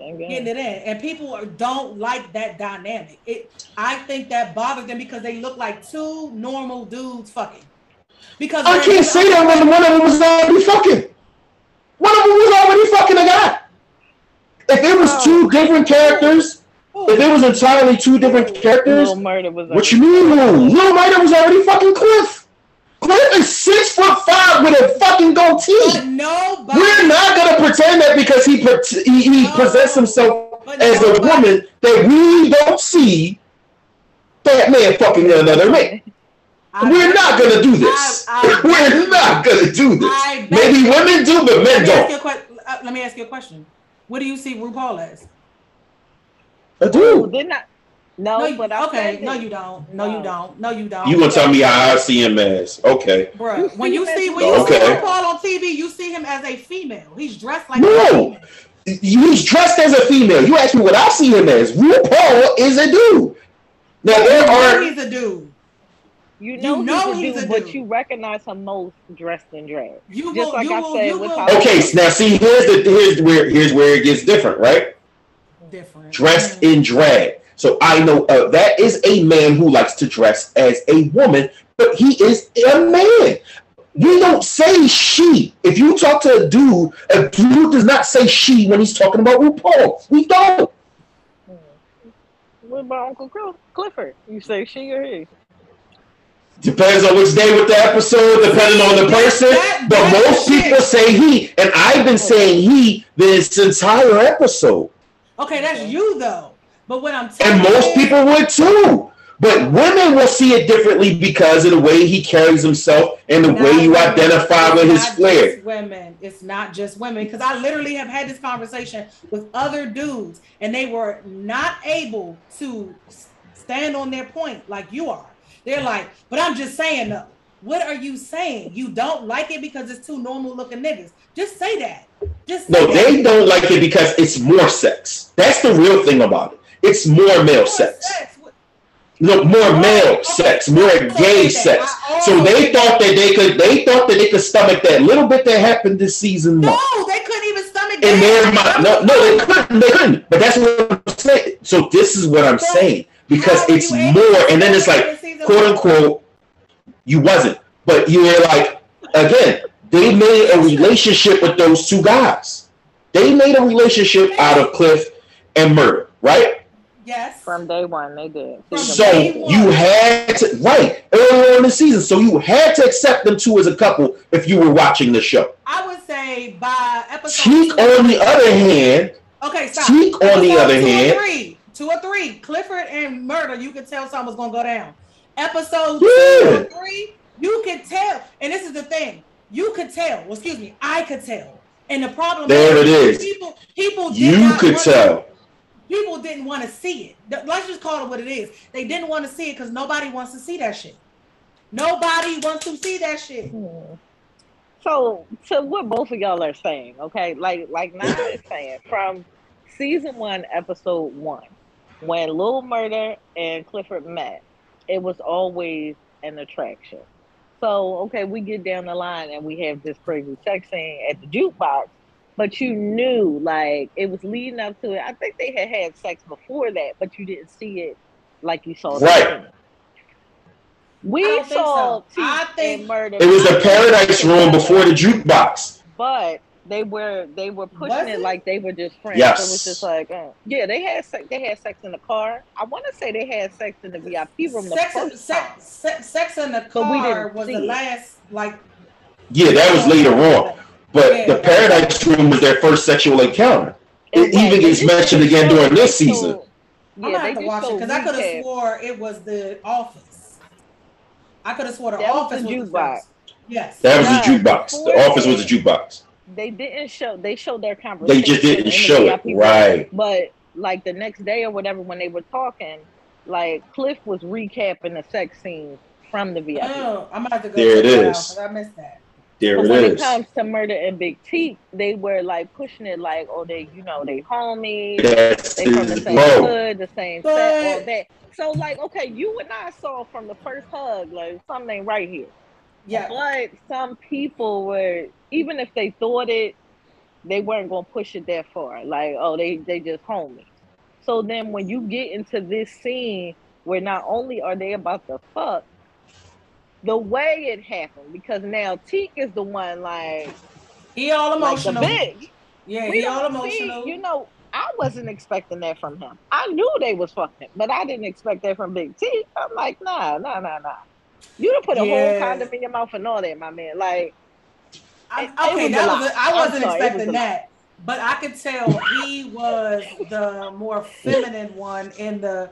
getting it in, and people don't like that dynamic. It, I think that bothers them because they look like two normal dudes fucking. Because I can't say that when one of them was already fucking. One of them was already fucking a guy. If it was two different characters, if it was entirely two different characters, what you mean? Lil Murda was already fucking Cliff. Cliff is six foot five with a fucking goatee. No, we're not gonna pretend that because he he, he no, presents himself as a woman that we don't see that man fucking another man. I We're not gonna do this. I, I, We're not gonna do this. Maybe women do, but men don't. Uh, let me ask you a question. What do you see RuPaul as? I do. didn't I? No, no but I okay. No, you don't. No, no, you don't. No, you don't. You gonna tell me how I see him as? Okay, bro. When you see when you okay. see RuPaul on TV, you see him as a female. He's dressed like no. He's dressed as a female. You ask me what I see him as. RuPaul is a dude. Now there are. He's a dude. You know, you know he's, a dude, but you recognize him most dressed in drag. You Just will, like I will, said with Okay, now see here's the here's where here's where it gets different, right? Different. Dressed in drag. So I know uh, that is a man who likes to dress as a woman, but he is a man. We don't say she. If you talk to a dude, a dude does not say she when he's talking about RuPaul. We don't. What about Uncle Clifford? You say she or he? Depends on which day with the episode, depending on the person. That, but most people say he, and I've been saying he this entire episode. Okay, that's you though. But what I'm and most people would too. But women will see it differently because of the way he carries himself and the way you women. identify it's with his flair. Women, it's not just women. Because I literally have had this conversation with other dudes, and they were not able to stand on their point like you are. They're like, but I'm just saying though. What are you saying? You don't like it because it's two normal looking niggas. Just say that. Just no, that. they don't like it because it's more sex. That's the real thing about it. It's more male sex. No, more male sex, more gay sex. So they thought that they could. They thought that they could stomach that little bit that happened this season. No, one. they couldn't even stomach. In their mind, no, no, they couldn't. They couldn't. But that's what I'm saying. So this is what I'm saying because it's more, and then it's like quote unquote, you wasn't. But you were like, again, they made a relationship with those two guys. They made a relationship out of Cliff and Murda, right? Yes. From day one, they did. So you had to, right, earlier in the season. So you had to accept them two as a couple if you were watching the show. I would say by episode Cheek, on the other hand, okay, stop. Cheek, on the other hand, Or three, two or three, Clifford and Murda, you could tell something was going to go down episode yeah. two or three, you could tell. And this is the thing. You could tell. Well, excuse me, I could tell. And the problem there is, it is. People, people you could tell. People didn't want to see it. Let's just call it what it is. They didn't want to see it because nobody wants to see that shit. Nobody wants to see that shit. Hmm. So, to what both of y'all are saying, okay, like like Nana is saying, from season one, episode one, when Lil Murda and Clifford met, it was always an attraction. So, okay, we get down the line and we have this crazy sex scene at the jukebox, but you knew like it was leading up to it. I think they had had sex before that, but you didn't see it like you saw right. We saw so. I think Murda. It was the paradise room before the jukebox. But they were they were pushing it, it, like they were just friends. Yes. So it was just like, uh, yeah, they had sex. They had sex in the car. I want to say they had sex in the VIP room. Sex, the sex, sex, sex, in the car was the last like. Yeah, that was later on. But yeah. the Paradise Room was their first sexual encounter. it even gets mentioned again during this season. Yeah, I'm gonna have to watch it because I could have swore it was the Office. I could have swore the that Office was, was the jukebox. Yes, that was the jukebox. The Office was the jukebox. They didn't show. They showed their conversation. They just didn't show it, right? But like the next day or whatever, when they were talking, like Cliff was recapping the sex scene from the VIP. Oh, I'm about to go. There it is. I missed that. There but it when is. it comes to Murda and Big T, they were like pushing it like, oh, they, you know, they homies, That's they from the same bro. hood, the same But- set, all that. So like, okay, you and I saw from the first hug, like something ain't right here. Yeah, But some people were, even if they thought it, they weren't gonna push it that far. Like, oh, they they just homies. So then when you get into this scene where not only are they about to fuck, the way it happened, because now Teak is the one like, he all like emotional. bitch. yeah, We he all don't see- emotional. you know, I wasn't expecting that from him. I knew they was fucking, but I didn't expect that from Big T. I'm like, nah, nah, nah, nah. You done put a Yeah. whole condom in your mouth and all that, my man. Like, I, okay, was that was a, I wasn't sorry, it was expecting that, but I could tell he was the more feminine one in the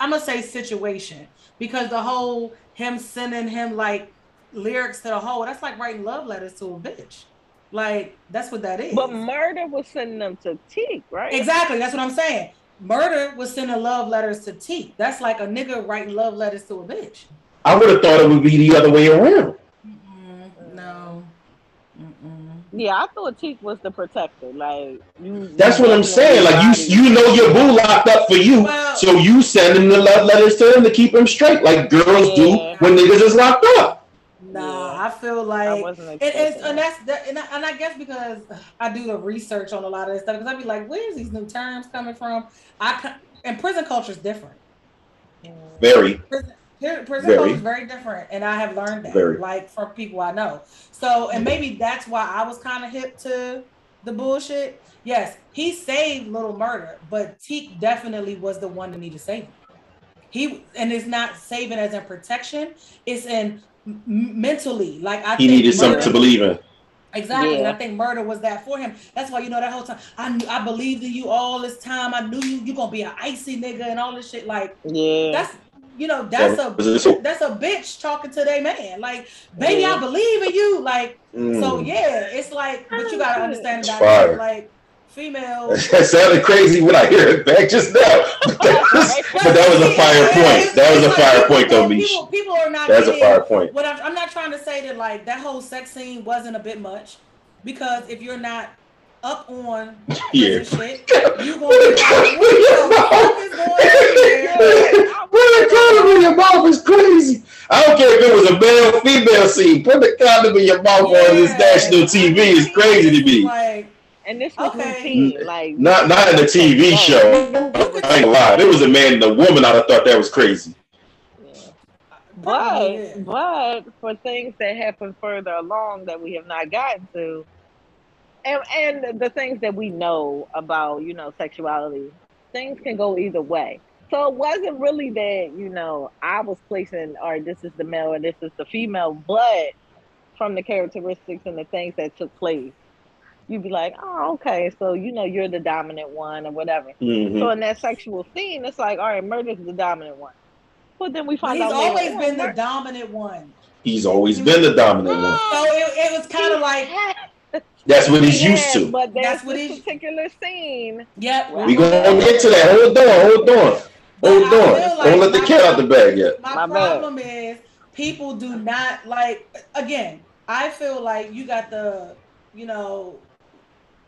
I'm gonna say situation because the whole him sending him like lyrics to the whole that's like writing love letters to a bitch, like that's what that is. but Murda was sending them to Teak, right? exactly, that's what I'm saying. Murda was sending love letters to T. That's like a nigga writing love letters to a bitch. I would have thought it would be the other way around. Mm-mm, no. Mm-mm. Yeah, I thought Teak was the protector. Like, you. That's you what I'm saying. Like you, you know your boo locked up for you, Well- so you sending the love letters to him to keep him straight, like girls do when niggas is locked up. Nah, Yeah. I feel like wasn't It expecting is, and that's that, and I, and I guess because I do the research on a lot of this stuff, because I'd be like, where's these new terms coming from? I ca- and prison culture is different. Very. Prison, prison Very. culture is very different, and I have learned that, Very. like from people I know. So, and maybe that's why I was kind of hip to the bullshit. Yes, he saved Lil Murda, but Teak definitely was the one that needed saving. He and it's not saving as in protection; it's in mentally. Like I He think needed something to believe in. Exactly. And Yeah. I think Murda was that for him. That's why you know that whole time I knew I believed in you all this time. I knew you you gonna be an icy nigga and all this shit. Like Yeah. that's you know, that's a was it so- that's a bitch talking to their man. Like, baby, Yeah. I believe in you. Like, Mm. so yeah, it's like, but you gotta understand It's that fire. like Female. that sounded crazy when I hear it back just now. But that was, but that was a fire point. That was a fire point, though, Mish. People, people are not That's a fire point. what I'm, I'm not trying to say that like that whole sex scene wasn't a bit much because if you're not up on Yeah. shit, you gonna be like, what the fuck is going on here? Put the condom in your mouth is crazy. I don't care if it was a male female scene. Put the condom in your mouth on this national TV is crazy to me. Like, and this was Okay. routine. Like, Not not in the TV show. I ain't lying. If it was a man and a woman, I'd have thought that was crazy. Probably, But but for things that happen further along that we have not gotten to, and and the things that we know about you know sexuality, things can go either way. So it wasn't really that you know I was placing, all right, this is the male and this is the female, but from the characteristics and the things that took place, you'd be like, oh, okay, so you know you're the dominant one or whatever. Mhm. So in that sexual scene, it's like, all right, Murda's the dominant one. But then we find he's out later always on, been the dominant one. He's always been the dominant one. So it, it was kind of like, That's what he's used to. But That's that's what this he's- particular scene. yep. We We gonna get to that. Hold on, hold on, But hold I feel on. like Don't let the my- cat out the bag yet. My, My bad. problem is people do not like again, I feel like you got the, you know,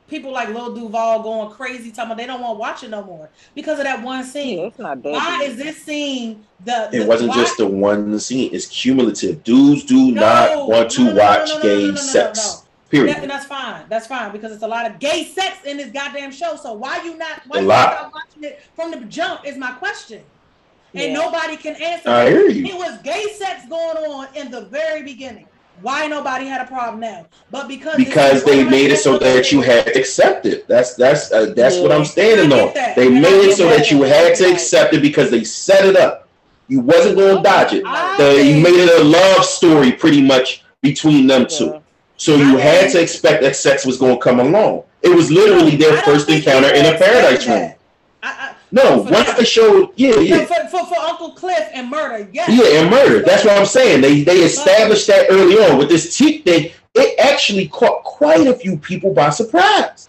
people like Lil Duval going crazy talking about they don't want to watch it no more because of that one Yeah, scene. it's not that. Why deep. is this scene the, the It wasn't why- just the one scene. It's cumulative. Dudes do No, not want to no, no, no, watch no, no, no, gay no, no, no, sex. No. Period. That- and that's fine. That's fine because it's a lot of gay sex in this goddamn show. So why you not why A you lot. not watching it from the jump is my question. And nobody can answer. I hear you. It was gay sex going on in the very beginning. Why nobody had a problem now? But because Because they made it so that you had to accept it. That's that's uh, that's what I'm standing on. that. They And made it so that. that you had to accept it because they set it up. You wasn't gonna dodge it. I The, you made it a love story pretty much between them two. So you had to expect that sex was going to come along. It was literally their first encounter in a paradise room. I, I, no, once they showed, yeah, yeah. For, for, for, Uncle Cliff and Murda, yes. Yeah, and Murda. That's what I'm saying. They they established that early on with this Teak thing. It actually caught quite a few people by surprise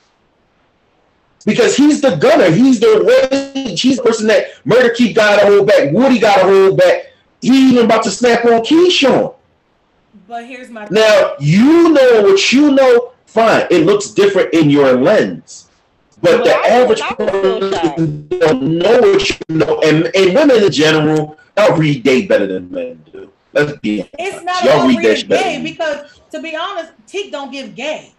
because he's the gunner. He's the rage. He's the person that Murda Keith got to hold back. Woody got to hold back. He even about to snap on Keyshawn. But here's my now. You know what you know. Fine, it looks different in your lens, but, the average person don't know what you know, and, and women in general, y'all read date better than men do. Let's be it's not y'all read that gay because to be honest, Teak don't give gay.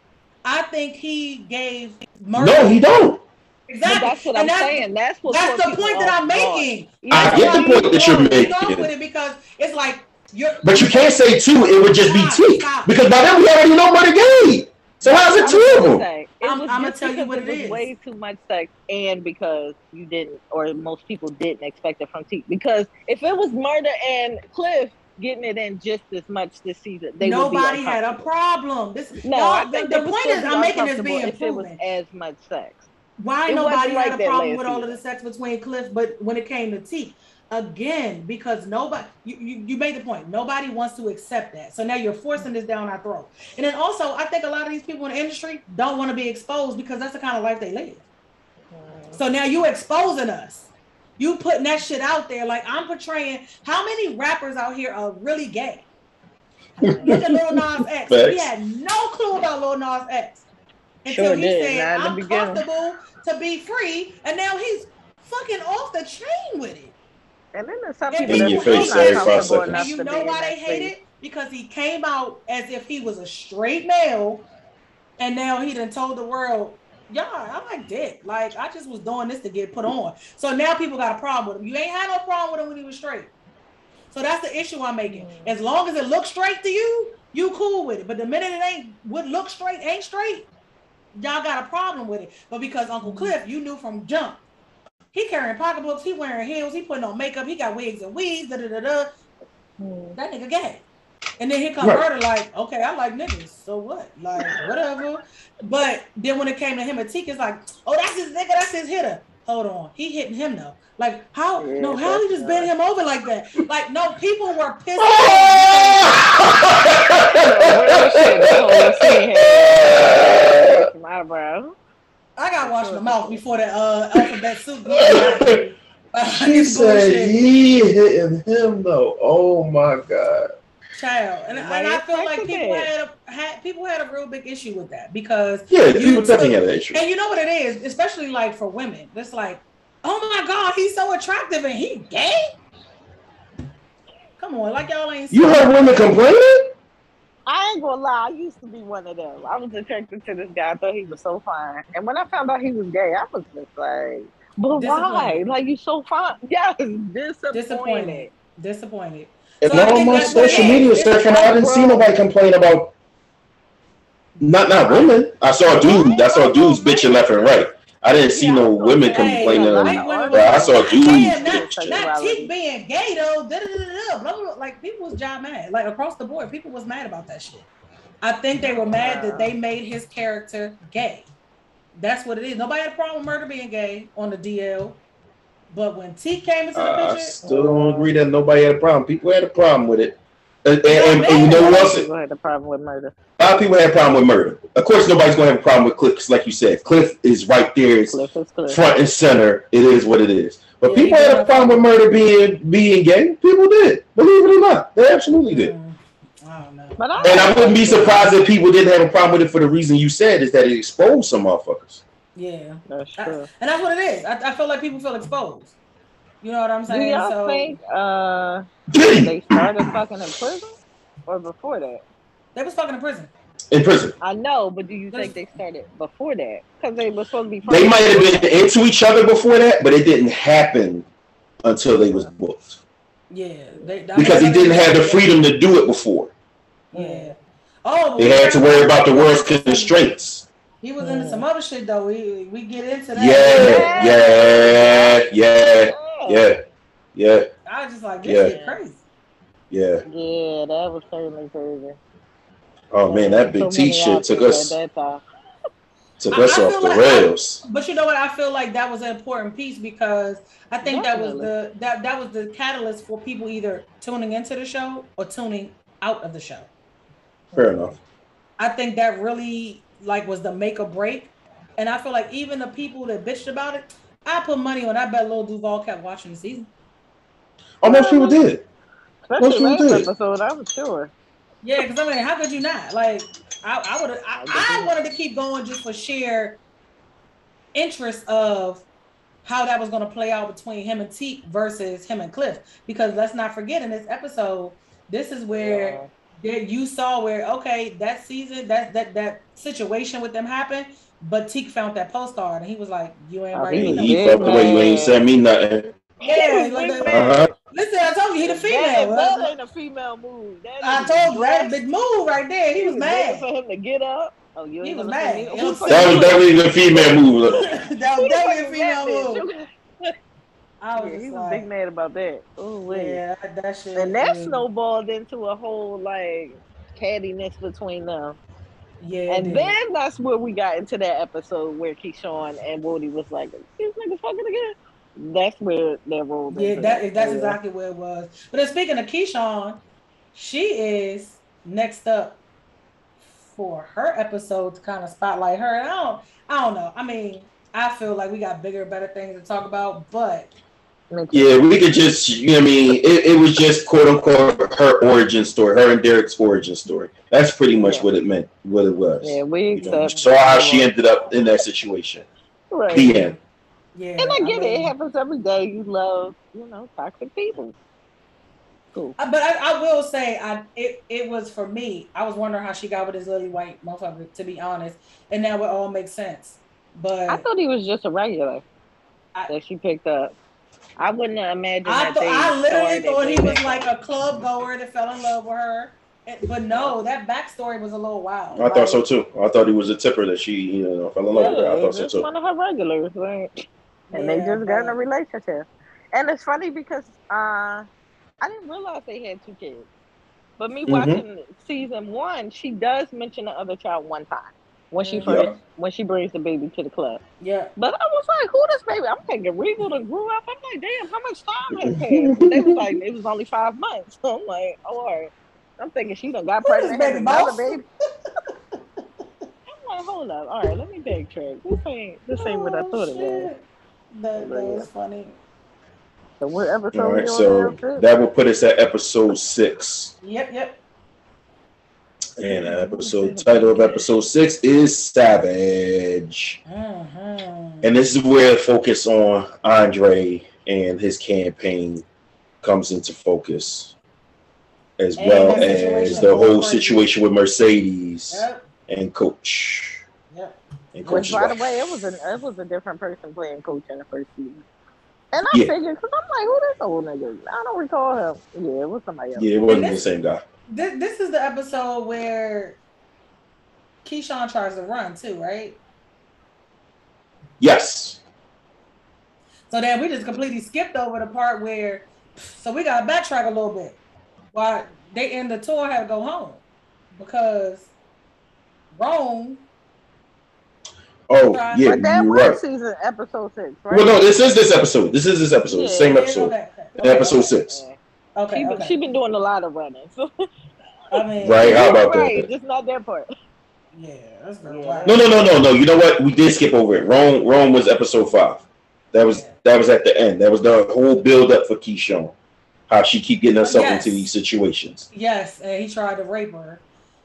I think he gave murder. No, he don't. Exactly. But that's what and I'm saying. That's what that's the point that I'm making. I get the point that you're making. With it because it's like you're. But you can't say two. It would just stop, be T because by then we already know Murda gay. So how's it two of them? It I'm, I'm gonna tell you what it, it is. Way too much sex, and because you didn't, or most people didn't expect it from T. Because if it was Murda and Cliff, getting it in just as much this season. They Nobody had a problem. This no, the, the point is I'm making this being if it was as much sex. Why it nobody had like a problem with all of the sex between Cliff, but when it came to Teak, again, because nobody you, you, you made the point, nobody wants to accept that. So now you're forcing this down our throat. And then also I think a lot of these people in the industry don't want to be exposed because that's the kind of life they live. So now you exposing us you putting that shit out there. Like I'm portraying how many rappers out here are really gay. Look at Lil Nas X. We had no clue about Lil Nas X until sure he did. said, "I'm comfortable to be free," and now he's fucking off the chain with it. And then there's some people that face And you know why they hate it? Because he came out as if he was a straight male, and now he done told the world y'all, I'm like dick. Like I just was doing this to get put on. So now people got a problem with him. You ain't had no problem with him when he was straight. So that's the issue I'm making. Mm. As long as it looks straight to you, you cool with it. But the minute it ain't would look straight, ain't straight, y'all got a problem with it. But because Uncle mm. Cliff, you knew from jump, he carrying pocketbooks, he wearing heels, he putting on makeup, he got wigs and weeds. da da da da. Mm. That nigga gay. And then here come right. Murda, like, okay, I like niggas, so what? Like, whatever. But then when it came to him and Teak, it's like, oh, that's his nigga, that's his hitter. Hold on, he hitting him though. Like, how? Yeah, no, how he just bent him over like that? Like, no, people were pissed. My bro. I got washed my mouth before the uh, alphabet soup. she said he hitting him though. Oh my god child, and, and I feel like people had, a, had people had a real big issue with that because yeah, people definitely had an issue. And you know what it is, especially like for women, it's like, oh my god, he's so attractive and he gay. Come on, like y'all ain't. You heard women complaining. I ain't gonna lie, I used to be one of them. I was attracted to this guy, I thought he was so fine. And when I found out he was gay, I was just like, but why? Like you so fine. Yes, disappointed. Disappointed. Disappointed. And so on my social media search, I didn't see nobody complain about not not women. I saw dudes. I saw dudes bitching left and right. I didn't see no women complaining. I saw dudes. Yeah, not, not being gay though. Da, da, da, like people was job mad. Like across the board, people was mad about that shit. I think they were mad that they made his character gay. That's what it is. Nobody had a problem with Murda being gay on the DL. But when T came into the uh, picture, I still don't agree that nobody had a problem. People had a problem with it. And, and, and you know what? People had a problem with Murda. A lot of people had a problem with Murda. Of course, nobody's going to have a problem with Cliff, because like you said, Cliff is right there. It's Cliff front and center. It is what it is. But yeah, people had a problem with Murda being being gay. People did. Believe it or not, they absolutely did. Mm, but I and I wouldn't be surprised if people didn't have a problem with it for the reason you said is that it exposed some motherfuckers. Yeah, that's true. I, and that's what it is. I, I feel like people feel exposed. You know what I'm saying? Do y'all so, think uh, they started fucking in prison or before that? They was fucking in prison. In prison. I know, but do you think they started before that? Because they were supposed to be. They might have been into each other before that, but it didn't happen until they was booked. Yeah, they, because he didn't have the freedom to do it before. Yeah. Oh, they had to worry about the world's constraints. He was into some other shit though. We we get into that. Yeah, yeah, yeah, yeah, yeah. Yeah. I was just like, this yeah. crazy. Yeah. Yeah, that was certainly crazy. Oh man, that big So T many shit took us at that time. took us I off the like- rails. But you know what? I feel like that was an important piece because I think that was the that that was the catalyst for people either tuning into the show or tuning out of the show. Fair enough. I think that really like was the make or break. And I feel like even the people that bitched about it, I put money on. I bet Lil Duval kept watching the season. Oh, most people did. Especially Most people last did. episode, I'm sure. Yeah, because I mean, how could you not? Like, I, I would, I, I wanted to keep going just for sheer interest of how that was going to play out between him and Teak versus him and Cliff. Because let's not forget in this episode, this is where there you saw where okay, that season, that that that situation with them happened. But Teak found that postcard and he was like, "You ain't Oh, right." he you? He big felt the way you ain't man. sent me nothing. Yeah, like that- Uh-huh. listen, I told you he the That, female. that ain't a female move. That I told you that big move right there. He was waiting mad. for him to get up. Oh, you He ain't was mad. say me? It Who was- That was definitely the female move. that was definitely a female move. I was Yeah, he was like, big mad about that. Oh wait. yeah, that, that shit. And that was- snowballed into a whole like cattiness between them. Yeah, And then that's where we got into that episode where Keyshawn and Woody was like, "These niggas fucking again." That's where that rolled. yeah, that that's Yeah. exactly where it was. But then speaking of Keyshawn, she is next up for her episode to kind of spotlight her. And I don't, I don't know. I mean, I feel like we got bigger, better things to talk about. But. Yeah, we could just, you know I mean, it, it was just quote unquote her origin story, her and Derek's origin story. That's pretty much Yeah. what it meant, what it was. Yeah, we You know, saw how she ended up in that situation. Right. The end. yeah, And I get it. It happens every day. You love, you know, toxic people. Cool. Uh, But I, I will say, I it, it was for me. I was wondering how she got with this lily white motherfucker, to be honest. And now it all makes sense. But I thought he was just a regular I- that she picked up. I wouldn't have imagined I, that thought they I literally thought he was like a club goer that fell in love with her. But no, that backstory was a little wild. I thought so too. I thought he was a tipper that she, you know, fell in love with her. I Yeah, thought so too. one of her regulars, right? And they just got in a relationship. And it's funny because uh, I didn't realize they had two kids. But me Mhm. watching season one, she does mention the other child one time when she first Yeah. when she brings the baby to the club. Yeah. But I was like, who this baby? I'm thinking Regal done grew up. I'm like, damn, how much time has passed? They was like, it was only five months. So I'm like, oh, all right. I'm thinking she done got Who this pregnant, baby, another baby. I'm like, hold up. All right, let me backtrack. This ain't this ain't what I Oh, thought it was. shit. That, that was funny. So what episode All right, we on so that will put us at episode six. Yep, yep. And episode title of episode six is Savage. Mhm. And this is where the focus on Andre and his campaign comes into focus, as And well the as the whole Mercedes. situation with Mercedes Yep, and Coach. yep. And Which, Coach's by the way, it was a it was a different person playing coach in the first season. And I Yeah. figured, because I'm like, who this old nigga? I don't recall him. Yeah, it was somebody else. Yeah, it wasn't And the same guy. This, this is the episode where Keyshawn tries to run too, right? Yes. So then we just completely skipped over the part where, so we got to backtrack a little bit. Why they end the tour had to go home because Rome. Oh, Right. yeah, but that you're was right. season episode six, right? Well, no, this is this episode. This is this episode. Yeah, Same episode. Okay, okay, Episode okay, six. Yeah. Okay, She, been, okay. she been doing a lot of running. So. I mean, Right, how about that? right, just not that part. Yeah, that's good. Yeah. Wow. No, no, no, no, no. You know what? We did skip over it. Rome, Rome was episode five. That was Yeah. that was at the end. That was the whole build up for Keyshawn. How she keep getting herself Yes. into these situations. Yes, and he tried to rape her.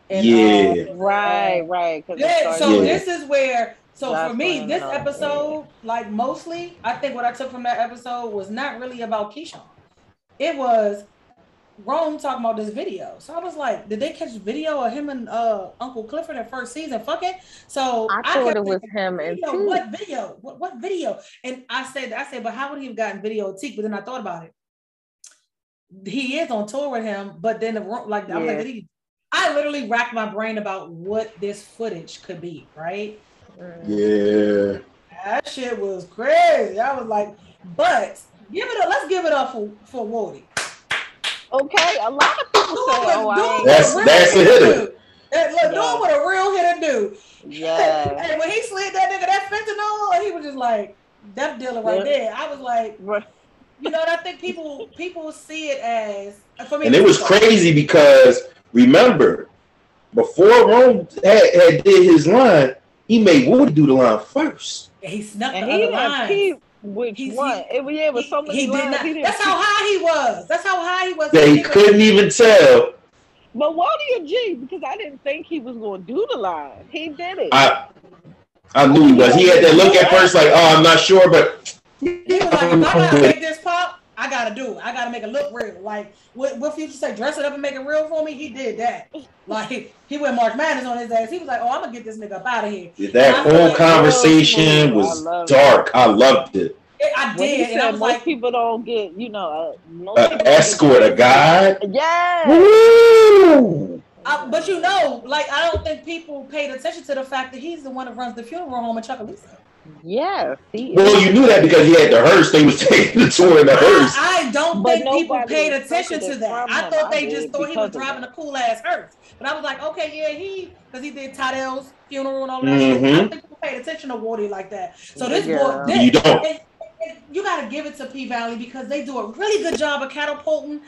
And, Yeah. um, Right, right. 'cause it Yeah, so Yeah. this is where so for me, this and all episode, like mostly, I think what I took from that episode was not really about Keyshawn. It was Rome talking about this video. So I was like, did they catch video of him and uh Uncle Clifford in first season fucking? So I thought kept it was thinking, him and video, T. what video? What what video? And I said, I said, but how would he have gotten video of Teak? But then I thought about it. He is on tour with him, but then the Ro- like I was like, did he? I literally racked my brain about what this footage could be, right? Mm. Yeah. That shit was crazy. I was like, but give it up. Let's give it up for for Woody. Okay, a lot of people say, Doing what- "Oh, I doing ain't." That's- real that's the people hitter. do. That, look, Yeah. doing what a real hitter do. Yeah. hey, when he slid that nigga that fentanyl, he was just like that dealer right Yeah. there. I was like, Right. you know, and I think people people see it as for me. And it was crazy because remember, before Rome had, had did his line, he made Woody do the line first. He snuck And the he other didn't peep which He's- one. It, was- yeah, it was so many he, he lines. did not. he didn't That's how high he was. That's how high he was. That he That couldn't even tell. But Wally a G because I didn't think he was going to do the line. He did it. I I knew he was. He had that look at first, like, oh, I'm not sure, but He was like, if I gotta make this pop, I gotta do it. I gotta make it look real. Like what what Future say, dress it up and make it real for me. He did that. Like he went Mark Madness on his ass. He was like, oh, I'm gonna get this nigga up out of here. that whole love- conversation I was love dark. I loved it. I when he did, and I said was most like, people don't get, you know, uh, most An escort, get- a guide. Yeah. Woo! I, but you know, like I don't think people paid attention to the fact that he's the one that runs the funeral home in Chucalissa. Yeah. He Well, you knew that because he had the hearse. They was taking the tour in the hearse. I, I don't But think people paid attention to that. I thought they did just thought he was because of driving a cool ass hearse. But I was like, okay, yeah, he because he did Tadell's funeral and all that shit. I mm-hmm. don't think people paid attention to Woody like that. So this Yeah. book did. You don't. And- and you got to give it to P Valley because they do a really good job of catapulting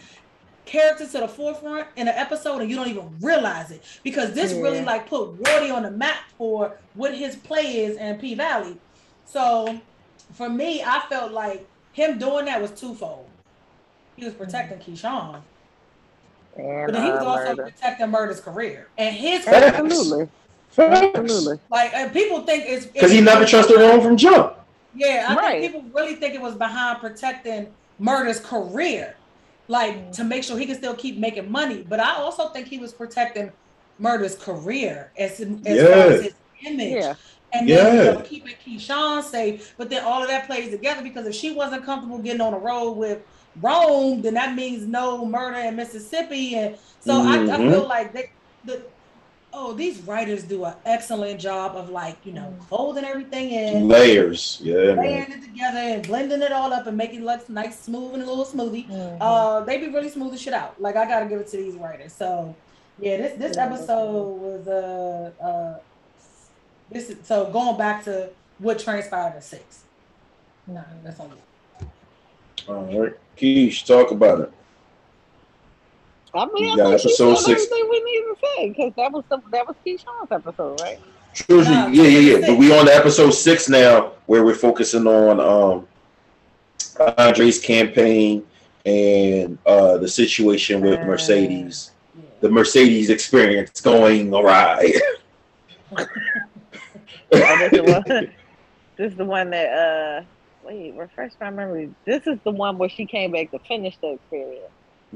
characters to the forefront in an episode and you don't even realize it because this really like put Wardy on the map for what his play is in P Valley. So for me, I felt like him doing that was twofold. He was protecting mm-hmm. Keyshawn, And, but then he was also Murda. protecting Murda's career and his Facts. Absolutely. Absolutely. like and people think it's Because he never trusted Rome from jump. Yeah, I Right. think people really think it was behind protecting Murda's career, like to make sure he can still keep making money. But I also think he was protecting Murda's career as, as far Yeah. as his image. Yeah. And then you Yeah. know, keeping Keyshawn safe, but then all of that plays together because if she wasn't comfortable getting on the road with Rome, then that means no Murda in Mississippi. And so I, I Mhm. feel like they the oh, these writers do an excellent job of like, you know, folding everything in Layers. Yeah, man. it together and blending it all up and making it look nice, smooth, and a little smoothie. Mhm. Uh, they be really smooth the shit out. Like I gotta give it to these writers. So yeah, this this Yeah, episode was uh uh this is so going back to what transpired at six. No, that's on All right. Keish, talk about it. I mean, You I got thought she episode six. everything we needed to say because that was the, that was Keyshawn's episode, right? True, No, yeah, yeah, yeah. But we on to episode six now, where we're focusing on um Andre's campaign and uh the situation with Uh, Mercedes, Yeah. the Mercedes experience going awry. This, is the one, this is the one that uh wait, refresh my memory. This is the one where she came back to finish the experience.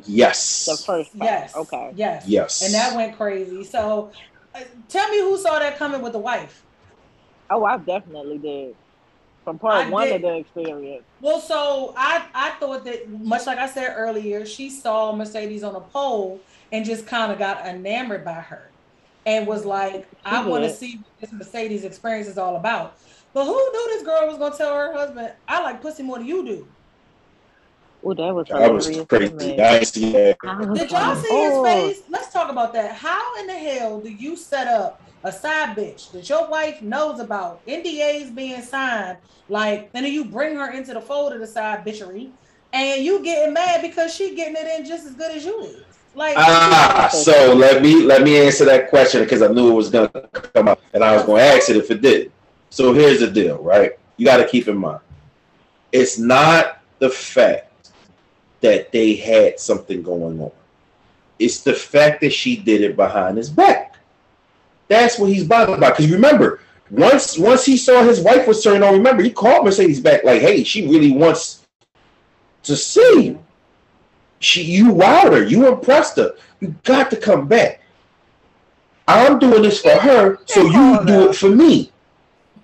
Yes. The first time. Yes. Okay. Yes. Yes. And that went crazy. So uh, tell me who saw that coming with the wife. Oh, I definitely did. From part I one did. of the experience. Well, so I I thought that much like I said earlier, she saw Mercedes on a pole and just kind of got enamored by her, and was like, I want to see what this Mercedes experience is all about. But who knew this girl was gonna tell her husband, I like pussy more than you do? Oh, that was That was crazy. man. I ain't seen that. I was Did y'all like, see oh. his face? Let's talk about that. How in the hell do you set up a side bitch that your wife knows about, NDAs being signed, like, and then you bring her into the fold of the side bitchery, and you getting mad because she getting it in just as good as you is? Like, Ah, so let me let me answer that question because I knew it was gonna come up, and I was gonna ask it if it did. So here's the deal, right? You got to keep in mind, it's not the fact that they had something going on. It's the fact that she did it behind his back. That's what he's bothered about. Because remember, once once he saw his wife was turning on, remember he called Mercedes back like, "Hey, she really wants to see you. She, you wowed her. You impressed her. You got to come back. I'm doing this for her, so you do it for me.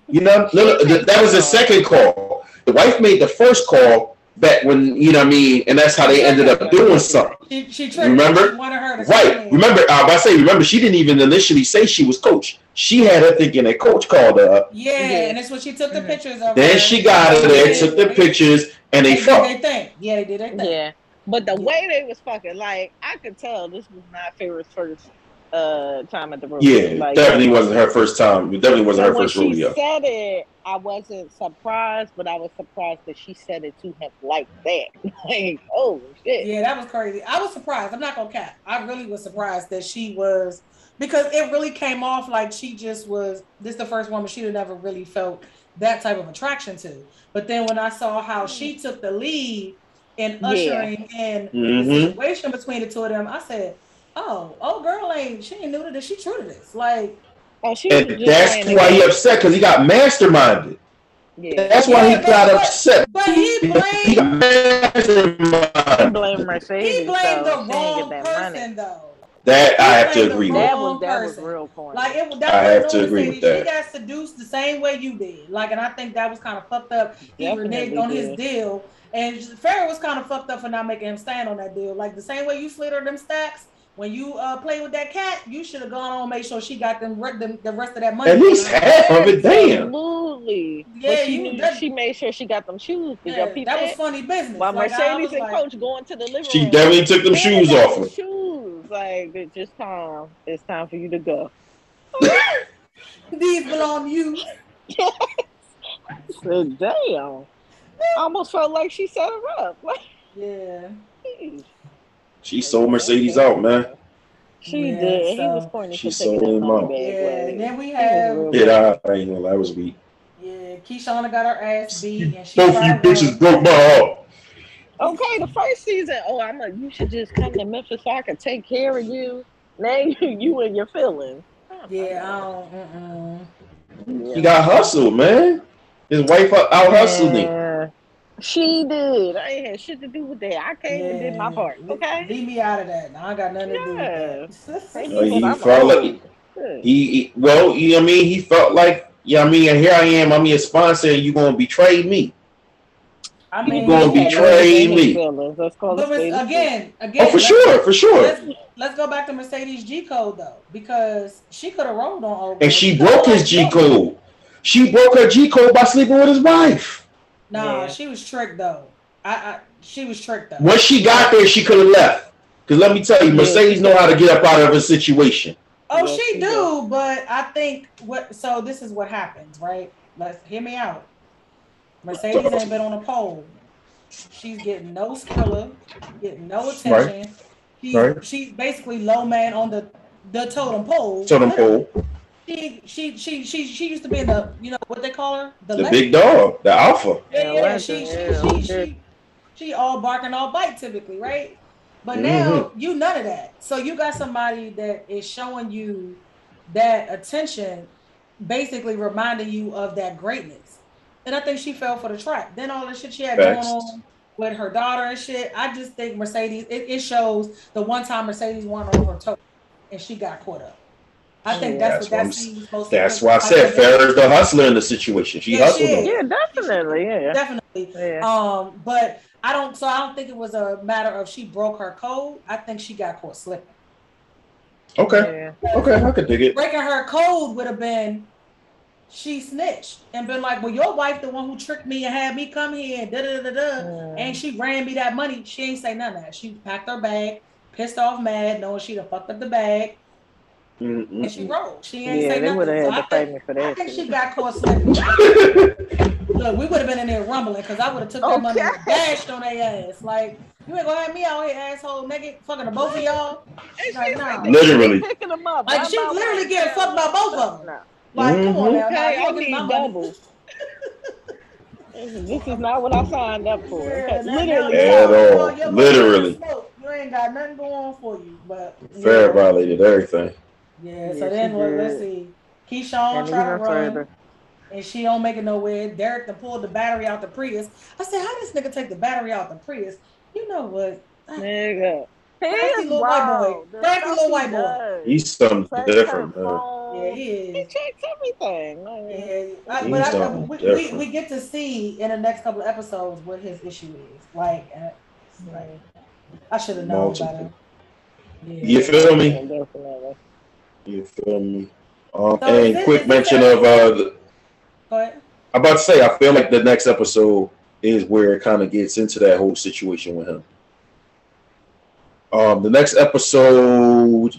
You know, no, no, th- that was the second call. The wife made the first call back when you know what I mean, and that's how they ended up doing something. she, she tricked Remember? Her to Right. say it. Remember, I was about to say, remember, she didn't even initially say she was coach. She had her thinking that coach called her up. Yeah, and that's when she took the Mhm. pictures of Then her. she got her there, took the pictures, and they They did fucked. their thing. Yeah, they did their thing. Yeah. But the way they was fucking, like, I could tell this was not Farrah's first uh time at the rodeo. Yeah, Like, definitely wasn't her first time. It definitely wasn't so her when first she rodeo. said it, I wasn't surprised, but I was surprised that she said it to him like that. like, oh shit. Yeah, that was crazy. I was surprised. I'm not gonna cap. I really was surprised that she was because it really came off like she just was this the first woman she'd have never really felt that type of attraction to. But then when I saw how she took the lead in Yeah. ushering in the Mhm. situation between the two of them, I said, Oh, oh girl ain't she ain't new to this, she true to this. Like Oh, she And that's why he upset because he got masterminded. Yeah. That's why Yeah, he got but- upset. but he He blamed got He blamed Mercedes. he blamed though. the wrong get that money. person though. That I have to agree with. That was that was real corny. Like it, I that have was to agree mistake. with She that. got seduced the same way you did. Like, and I think that was kind of fucked up. He Definitely reneged on his deal, and Farrah was kind of fucked up for not making him stand on that deal. Like the same way you slid her them stacks when you uh played with that cat, you should have gone on and made sure she got them, re- them the rest of that money. At least half of it. Damn. Absolutely. Yeah, she you- that- she made sure she got them shoes. Yeah, y'all that that? was funny business. While Like, Mercedes was and like, Coach going to the living She room. definitely took them "Man, shoes off them. Shoes, like it's just time. It's time for you to go. These belong to you. So, damn. I almost felt like she set her up. Like, Yeah. geez. She sold Mercedes out, man. She Yeah, did. and he was so- corny She sold that him out. Yeah, like, and then we he was have real Yeah, I ain't gonna lie, I was weak. yeah, Keyshawn got her ass beat, and she Both you bitches broke my heart. Okay, the first season. Oh, I'm like, you should just come to Memphis so I can take care of you. Now you, you and your feelings. Yeah, I don't. He got hustled, man. His wife out hustled him. Yeah. She did. I ain't had shit to do with that. I came and did my part. Okay. Leave me out of that. I got nothing to do with that. Hey, Oh, he I'm felt like he, he well, you know what I mean. He felt like, yeah, I mean, here I am. I'm your sponsor, and you're gonna betray me. I You mean, gonna betray no me. feelings. Let's call but it spade a spade. again, again. Oh, for let's- sure, for sure. Let's, let's go back to Mercedes G code though, because she could have rolled on old. And boy. she broke his G code. She broke her G code by sleeping with his wife. Nah, Yeah. she was tricked though. I, I she was tricked though. Once she got there, she could have left. Cause let me tell you, Yeah. Mercedes know how to get up out of a situation. Oh, Yes, she she do, but I think what. So this is what happens, right? Let's hear me out. Mercedes ain't been on a pole. She's getting no skrilla, getting no attention. She's, Right. she's basically low man on the the totem pole. Totem pole, She she she she she used to be in the you know what they call her the, the big dog, the alpha. Yeah, Yeah, yeah, she, she, she, she, she, all bark and all bite typically, right? But Mm-hmm. now you none of that. So you got somebody that is showing you that attention, basically reminding you of that greatness. And I think she fell for the trap. Then all the shit she had Facts. going on with her daughter and shit. I just think Mercedes, it, it shows the one time Mercedes won on her toe and she got caught up. I think that's, That's what what I'm that seems most That's why I said Farrah's the hustler in the situation. She Yeah, she him. Yeah, definitely. Yeah. Definitely. Yeah. Um, but I don't. So I don't think it was a matter of she broke her code. I think she got caught slipping. Okay, Yeah. okay, I could dig it. Breaking her code would have been she snitched and been like, "Well, your wife, the one who tricked me and had me come here and da da da da," Mm. and she ran me that money. She ain't say none of that. She packed her bag, pissed off, mad, knowing she'd have fucked up the bag, and she Mm-mm. rolled. She ain't Yeah, say they would nothing. have So had I to fight think, me for I think she got caught slipping. Look, we would have been in there rumbling because I would have took that money and dashed on their ass. Like, you ain't gonna have me out here, asshole, nigga, fucking the both of y'all. And Like, she's nah. like, Literally. picking them up. Like, one she literally one. getting fucked by both of them. No. Like, come on Mhm. now. Okay, nah, you I need my money. double. This is not what I signed up for. Yeah, Literally. At all. well, Literally. You ain't got nothing going on for you. But Fair violated everything. Yeah so then she what, did. let's see. Keyshawn And tried to run, further. and she don't make it nowhere. Derek done pulled the battery out the Prius. I said, how this nigga take the battery out the Prius? You know what? Nigga. He Crazy is little white boy. wild. The Crazy little white boy. He's something Checks different, her man. Yeah, he He checks everything. Like, Yeah, I, He's but I, something we, we, different. we get to see in the next couple of episodes what his issue is. Like, uh, like I should have known better. Multiple. Yeah. You feel me? Definitely. You feel me? Um, So and quick it mention fair- of uh, the, Go ahead. I'm about to say, I feel like the next episode is where it kind of gets into that whole situation with him. Um, the next episode,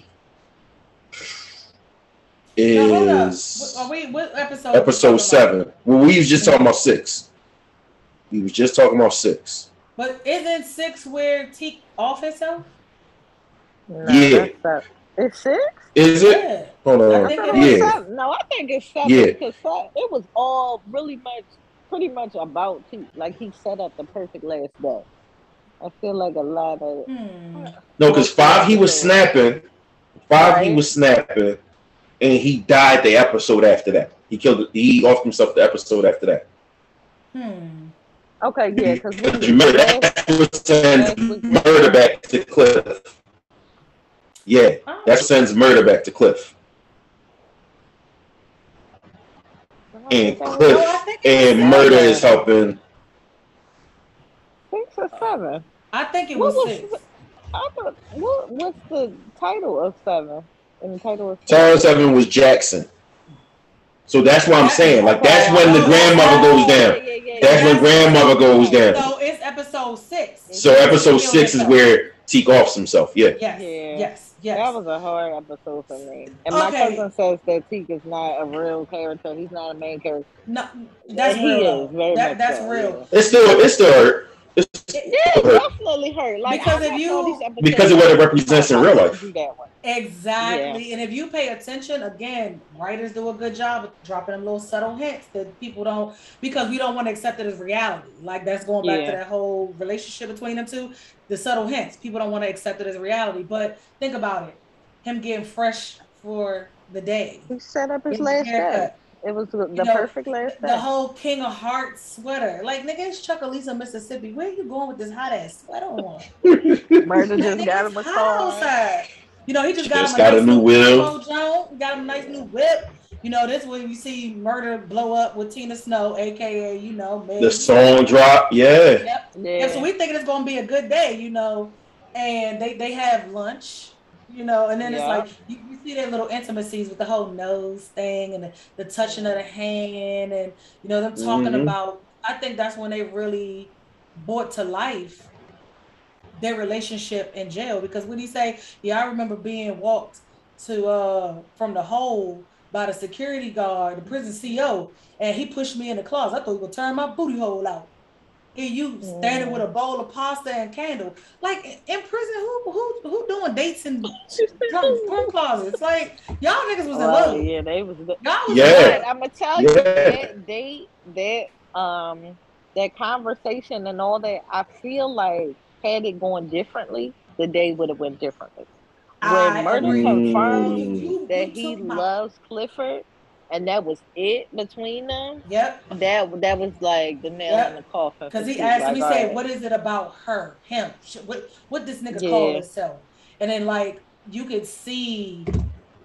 is Are we what episode? episode seven. Well, we was just talking about six. We was just talking about six. But isn't six where Teak off himself? No, Yeah. That's. It's six? Is it? Yeah. Hold I on. think it thought it is. was Yeah. seven. No, I think it's seven Yeah. because se- it was all really much, pretty much about he, like he set up the perfect last day. I feel like a lot of Hmm. No, because five he was snapping. Five he was snapping, and he died the episode after that. He killed. He off himself the episode after that. Hmm. okay, yeah, because Because remember that was sends Murda back to Cliff. Yeah, Oh. that sends Murda back to Cliff. And Oh, I Cliff think it was and seven. Murda is helping. six or seven. I think it What was was six. I thought what what's the title of seven? And the title of Tower seven was Jackson. So that's what I'm saying. Like that's when the oh, grandmother goes down. Yeah, yeah, yeah. That's when grandmother goes down. So it's episode six. So episode six is where Teak offs himself. Yeah. Yes. Yeah. Yes. Yes. That was a hard episode for me. And my cousin says that Teak is not a real character. He's not a main character. no, that's he real. is very That, much that's so, real. It's still it's still hurt. It's Yeah, it definitely hurt. Like Because I if you- all these episodes, because of what it represents in real life. do that one. Exactly. And if you pay attention, again, writers do a good job of dropping them little subtle hints that people don't because we don't want to accept it as reality. Like that's going back Yeah. to that whole relationship between them two. The subtle hints. People don't want to accept it as reality. But think about it. Him getting fresh for the day. He set up his Getting last day. haircut. It was the, know, perfect last The day. whole King of Hearts sweater. Like nigga, it's Chucalissa, Mississippi. Where you going with this hot ass sweater on? Murda just Nigga, got him a hot car. outside. You know, he just got Just him a got a nice new new whip. Turbo got him a nice new whip. You know, this when you see Murda blow up with Tina Snow, aka, you know, Meg. The song drop. Yeah. Yep. Yeah. Yep. So we thinking it's gonna be a good day, you know. And they they have lunch, you know, and then it's like you, you see their little intimacies with the whole nose thing and the, the touching of the hand and you know them talking Mhm. about I think that's when they really brought to life their relationship in jail because when he say, Yeah, I remember being walked to uh from the hole by the security guard, the prison CO, and he pushed me in the closet. I thought he would turn my booty hole out. And you standing with a bowl of pasta and candle. Like in prison, who who who doing dates in drum, drum closets? Like y'all niggas was in Oh, love. yeah, they was. The, Y'all was Yeah. in I'm gonna tell you that they that um that conversation and all that. I feel like had it gone differently, the day would have went differently. I When Murda agree. confirmed Mm. That he loves Clifford, and that was it between them. Yep. That that was like the nail Yep. in the coffin. Because he asked him, Like, he all said, right. "What is it about her, him? What what this nigga Yeah. call himself?" And then like you could see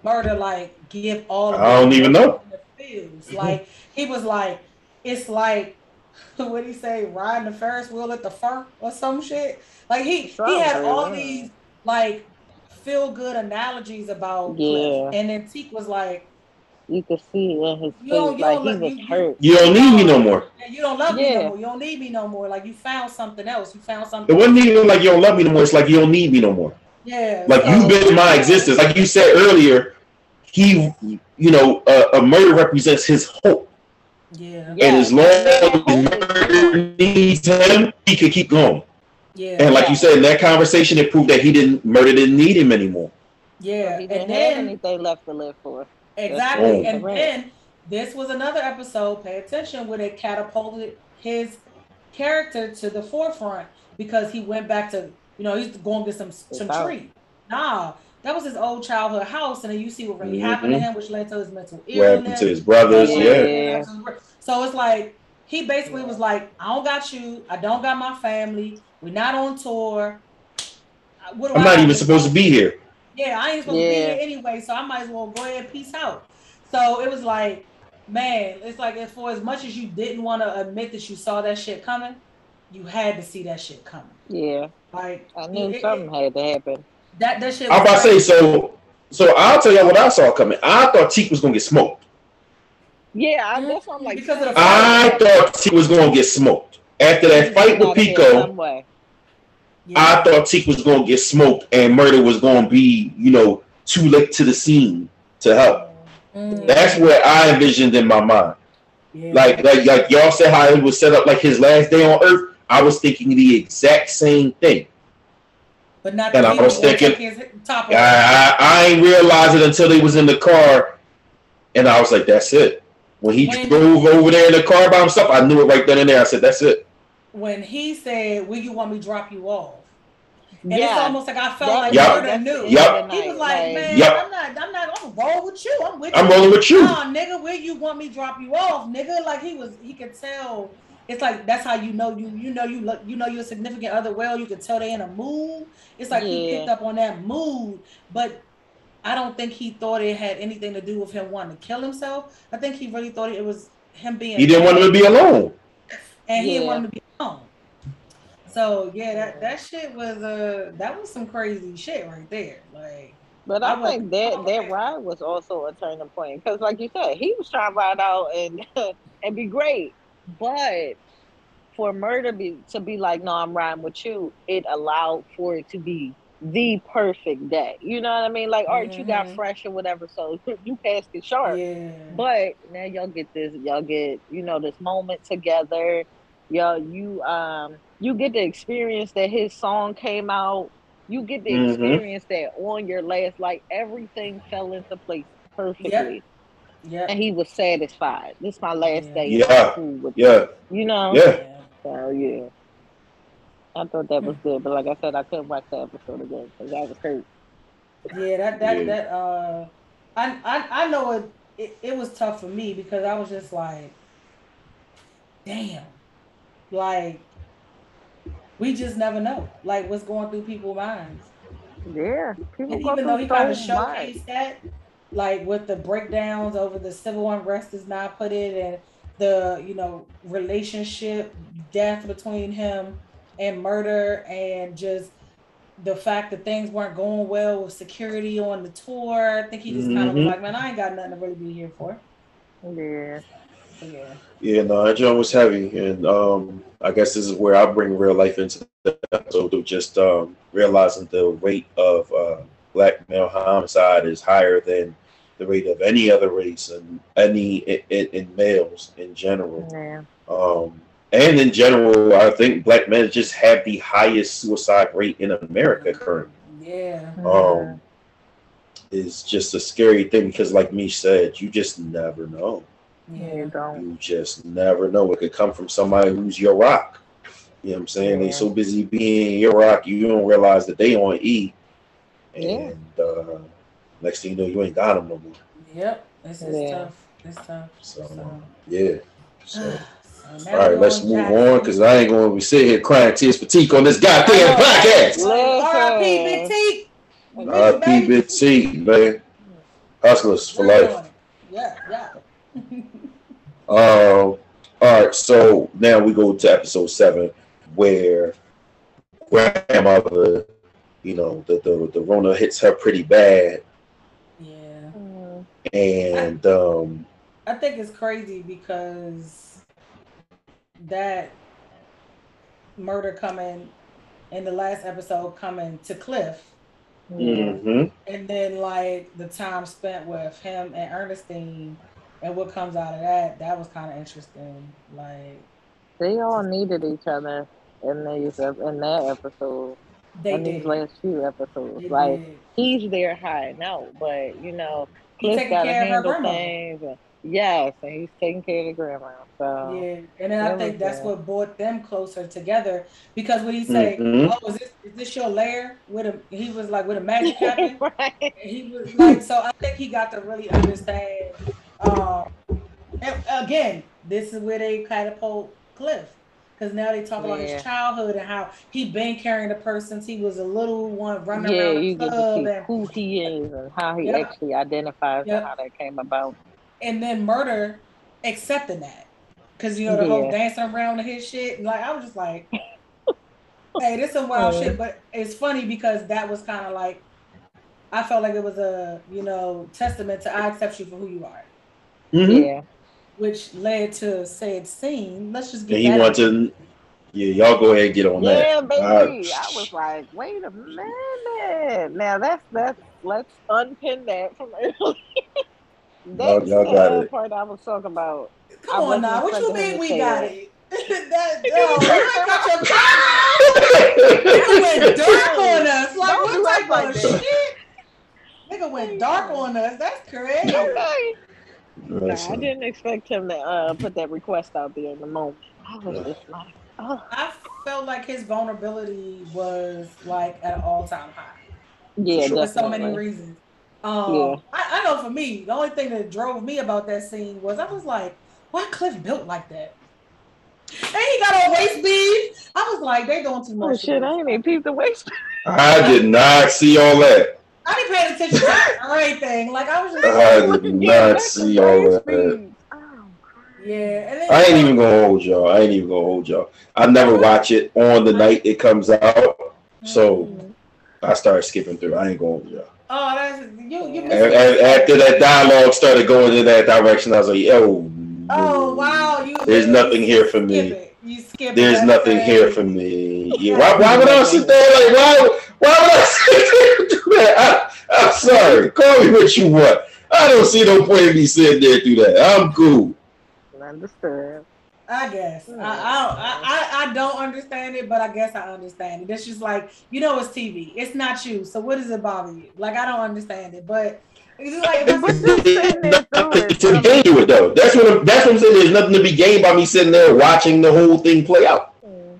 Murda like give all. Of I don't even know. the feels. Mm-hmm. Like he was like, it's like what he say, riding the Ferris wheel at the fur or some shit. Like he he had all yeah. these like feel good analogies about Yeah. Cliff. and then Teak was like, You could see in his You don't- face like he was you- hurt. You don't need me no more. "Yeah, "You don't love me no more. You don't need me no more. Like you found something else. You found something." It wasn't even like you don't love me no more. It's like you don't need me no more. Yeah. Like so- you've been in my existence. Like you said earlier, he, you know, uh, a Murda represents his hope. Yeah. Yeah. And as long as hope Murda needs him, he could keep going. Yeah. And like Yeah. you said in that conversation, it proved that he didn't Murda didn't need him anymore. yeah. He didn't have then anything left to live for. Exactly. And right. then this was another episode. Pay attention where they catapulted his character to the forefront because he went back to you know he's going to get some some tree. treat. Nah, that was his old childhood house, and then you see what really happened to mm-hmm. him, which led to his mental What happened to his brothers? Yeah. Yeah. So it's like he basically was like, I don't got you. I don't got my family. We're not on tour. What I'm not got even supposed to be here. Yeah, I ain't supposed to be here anyway, so I might as well go ahead and peace out. So it was like, man, it's like as for as much as you didn't want to admit that you saw that shit coming, you had to see that shit coming. Yeah, Like I knew it- it- something had to happen. that that shit. I'm about to say so. So I'll tell y'all what I saw coming. I thought Teak was gonna get smoked. Yeah, I, that's what I'm mm-hmm. like. Because of the fight. I thought Teak was gonna get smoked after that fight with Out there Pico. Some way. Yeah. I thought Teak was gonna get smoked and Murda was gonna be, you know, too late to the scene to help. Mm. That's what I envisioned in my mind. Yeah. Like, like, like y'all said how it was set up like his last day on Earth. I was thinking the exact same thing. but not and that I he was thinking- top I. I, I ain't realize it until he was in the car, and I was like, "That's it." When he When- drove over there in the car by himself, I knew it right then and there. I said, "That's it." when he said, "Will you want me to drop you off?" And it's Yeah. almost like I felt That- like Yup. Murda that's knew. the Yup. end of the He was night, like, "Man, Yup. I'm not, I'm not, I'm gonna roll with you. I'm with you, I'm you." rolling with you. Nah, nigga, where you want me to drop you off, nigga? Like he was, he could tell. It's like that's how you know you, you know you look, you know your significant other well. You can tell they in a mood. It's like he Yeah. picked up on that mood, but I don't think he thought it had anything to do with him wanting to kill himself. I think he really thought it was him being. He didn't want him to be alone. and he didn't Yeah. want him to be alone. So yeah, that that shit was uh that was some crazy shit right there. Like But I I, think that that ride was also a turning point because, like you said, he was trying to ride out and and be great, but for Murda be to be like, no, I'm riding with you. It allowed for it to be the perfect day. You know what I mean? Like, all right, you got Mhm. fresh or whatever, so you passed it sharp. yeah, But now y'all get this, y'all get, you know, this moment together. Y'all, you um you get the experience that his song came out. You get the Mhm. experience that on your last, like everything fell into place perfectly. yeah, And he was satisfied. This is my last Yeah. day. Yeah. I'm with Yeah, You know? yeah. So yeah. I thought that was good, but like I said, I couldn't watch the episode again because I was hurt. yeah. That that Yeah. that uh, I I I know it, it it was tough for me because I was just like, damn, like we just never know like what's going through people's minds. Yeah. People And even though he kind of showcased that, like with the breakdowns over the civil unrest, as not put it, and the you know relationship death between him and Murda, and just the fact that things weren't going well with security on the tour. I think he just kind of was like, man, I ain't got nothing to really be here for. Yeah. So, yeah. Yeah, no, that joint was heavy, and um, I guess this is where I bring real life into the episode of just um, realizing the rate of uh, black male homicide is higher than the rate of any other race and any in, in males in general. Yeah. Um, and in general, I think black men just have the highest suicide rate in America currently. Yeah. Um, is just a scary thing because, like me said, you just never know. Yeah, Yeah. you don't. You just never know. It could come from somebody who's your rock. You know what I'm saying? They Yeah. so busy being your rock, you don't realize that they on E. Yeah. And uh, next thing you know, you ain't got them no more. Yep. This is Yeah. tough. It's tough. So, So, yeah. So, so all right, let's move on because I ain't going to be sitting here crying tears for Teak on this goddamn podcast. R.I.P. Big T. We miss you, R.I.P. baby. Big T, man. Hustlers for life. Yeah, yeah. Um, all right, so now we go to episode seven, where grandmother, you know, the the, the Rona hits her pretty bad, Yeah. And um, I think it's crazy because that Murda coming in the last episode coming to Cliff, mhm. and then like the time spent with him and Ernestine, and what comes out of that, that was kind of interesting. Like They all needed each other in these in that episode. they in these last few episodes. They like did. he's there high now, but you know, He Cliff taking got to of her handle things. and- yes, and he's taking care of the grandma. So Yeah, and then I think that's good. what brought them closer together because when he say, Mhm. "Oh, is this is this your lair?" with a he was like with a magic happen. right. He was like, so I think he got to really understand. Uh, and again, this is where they catapult Cliff because now they talk about his childhood and how he been carrying the purse since he was a little one running Yeah, around you the get to club see and, who he is and how he Yeah. actually identifies Yeah. and how that came about. and then Murda accepting that because you know the whole dancing around to his shit. And like I was just like, hey, this is some wild Yeah. shit. But it's funny because that was kind of like I felt like it was a you know testament to I accept you for who you are. Mhm. Yeah. which led to said scene. Let's just get And he that. wanted to, yeah, y'all go ahead and get on that. Yeah, baby. Uh, I was like, wait a minute. Now that's that's let's unpin that from earlier. That's y'all got uh, it. part I was talking about. I Come on now, what you mean we say got that. it? that, no, you got your Nigga went dark on us. Like Don't what type like of that. shit? Nigga went dark on us. That's crazy. Okay. Nah, I didn't expect him to uh, put that request out there in the moment. I was just like, oh, I felt like his vulnerability was like at an all time high yeah, Sure. for so many reasons. Um, Yeah. I, I know for me, the only thing that drove me about that scene was I was like, why Cliff built like that? And he got on waist bead. I was like, they doing too much. Oh much. shit, I ain't even peeped the waist. I did not see all that. I didn't pay attention to anything. Like I was just, I did not see all that. Oh, yeah. Then, I ain't even gonna hold y'all. I ain't even gonna hold y'all. I never watch it on the night it comes out, so Mm. I started skipping through. I ain't gonna hold y'all. Oh, that's you. You. After that dialogue started going in that direction, I was like, "Yo, Oh wow, you. There's you nothing here for me. it. You skip. There's nothing here for me." Yeah, why, why would I sit there like why? Why would I sit there and do that? I, I'm sorry. Call me what you want. I don't see no point in me sitting there and do that. I'm cool. Understood. I guess I, Hmm. I I I don't understand it, but I guess I understand it. It's just like you know, it's TV. It's not you. So what does it bother you? Like I don't understand it, but it's just like But just sitting there through nothing it, to gain to it though. That's what I'm, that's what I'm saying. There's nothing to be gained by me sitting there watching the whole thing play out. Mm. Mm.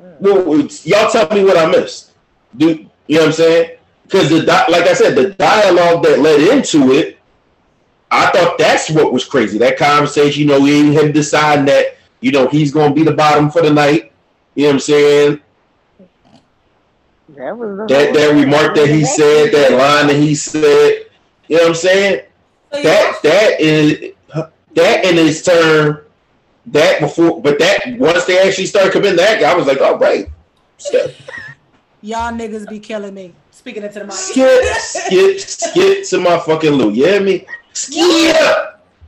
Well, it's- y'all tell me what I missed. Do you know what I'm saying? Because the like I said, the dialogue that led into it, I thought that's what was crazy. That conversation, you know, him deciding that you know he's going to be the bottom for the night. You know what I'm saying? That was That that remark that he said, that line that he said. You know what I'm saying? So that that is that in its turn that before but that once they actually started committing that I was like all right skip y'all niggas be killing me. Speaking into the mic. skip skip skip to my fucking loot you hear me skip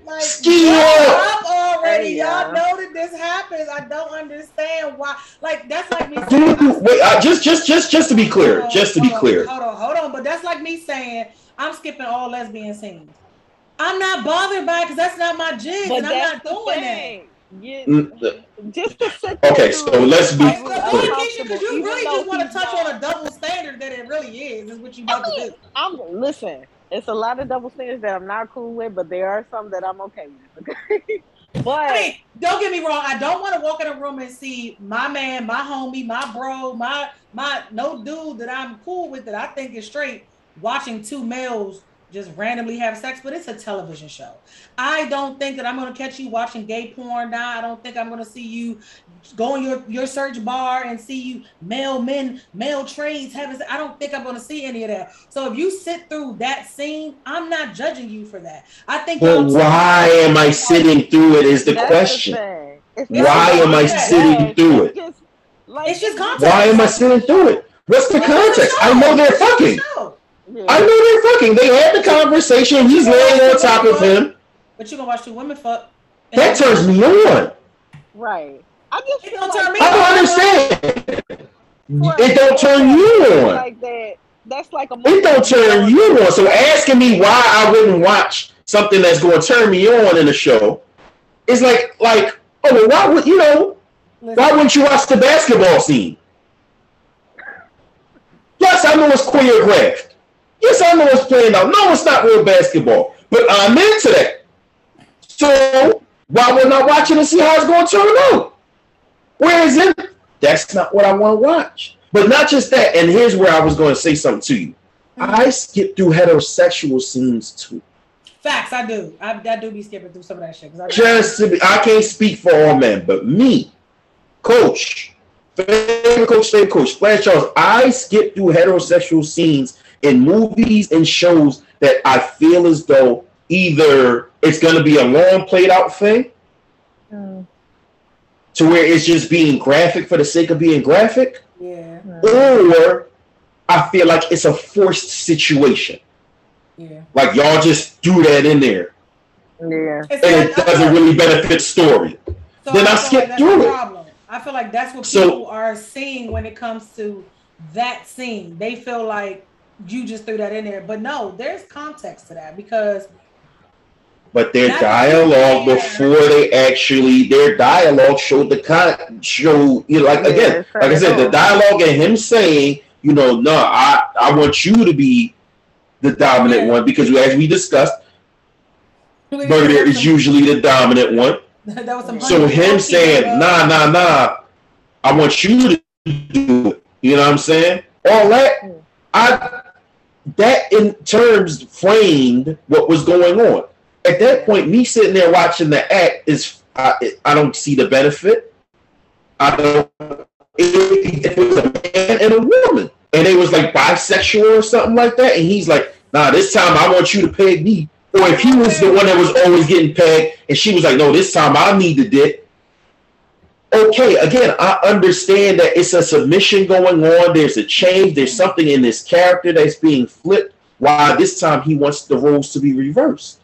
Like, Ski grow up. up already. Hey, Y'all y'all. know that this happens. I don't understand why. Like that's like me. Dude, saying- wait uh, just just just just to be clear on, just to be on, clear Hold on, hold on. But that's like me saying I'm skipping all lesbian scenes. I'm not bothered by it because that's not my jig, But and I'm not doing thing. You, Mm, just to sit Okay, so let's be I that. was But clear. because you really just want to he's touch on a double standard that it really is, is what you about to do. I'm listen. It's a lot of double standards that I'm not cool with, but there are some that I'm okay with. Okay, but I mean, don't get me wrong. I don't want to walk in a room and see my man, my homie, my bro, my my no dude that I'm cool with that I think is straight watching two males just randomly have sex. But it's a television show. I don't think that I'm gonna catch you watching gay porn now. I don't think I'm gonna see you go in your your search bar and see you male men, male trades having. se- I don't think I'm gonna see any of that. So if you sit through that scene, I'm not judging you for that. I think. but why am I sitting through it is the that's question thing. It's Why am I sitting Yes, through it's just like It's just content. why am I sitting through it what's the context I know they're fucking Show. Yeah. I know they're fucking they had the conversation he's laying on top of him But you gonna watch two women fuck. that turns me on Right. I just It don't like turn me I don't understand. Right. It don't turn you on. Like that. That's like a. It don't turn you on. So asking me why I wouldn't watch something that's going to turn me on in a show is like, like, oh, well, why would you know? Why wouldn't you watch the basketball scene? Yes, I know it's choreographed. Yes, I know it's playing out. No, it's not real basketball, but I'm into that. So why we're not watching watch it and see how it's going to turn out? Where is it, that's not what I want to watch. But not just that. And here's where I was going to say something to you. Mm-hmm. I skip through heterosexual scenes too. facts. I do. I, I do be skipping through some of that shit. I, Just to be, I can't speak for all men, but me, coach, favorite coach, favorite coach, Flash Charles, I skip through heterosexual scenes in movies and shows that I feel as though either it's going to be a long played out thing Mm, to where it's just being graphic for the sake of being graphic, yeah, mm. or I feel like it's a forced situation. yeah. Like y'all just threw that in there Yeah. And it doesn't really benefit story. So then I feel skip that's through it. Problem. I feel like that's what So- people are seeing when it comes to that scene. They feel like you just threw that in there. But no, there's context to that because but their dialogue before they actually their dialogue showed the con show you know like yeah, again like I said the dialogue and him saying you know no I I want you to be the dominant yeah. one because as we discussed Murda is usually the dominant one so him saying nah nah nah I want you to do it you know what I'm saying all that. I that in terms framed what was going on at that point, me sitting there watching the act is I, I don't see the benefit. I don't. If it was a man and a woman, and it was like bisexual or something like that, and he's like, "Nah, this time I want you to peg me." Or if he was the one that was always getting pegged, and she was like, "No, this time I need the dick." Okay, again, I understand that it's a submission going on. There's a change. There's something in this character that's being flipped. Why this time he wants the roles to be reversed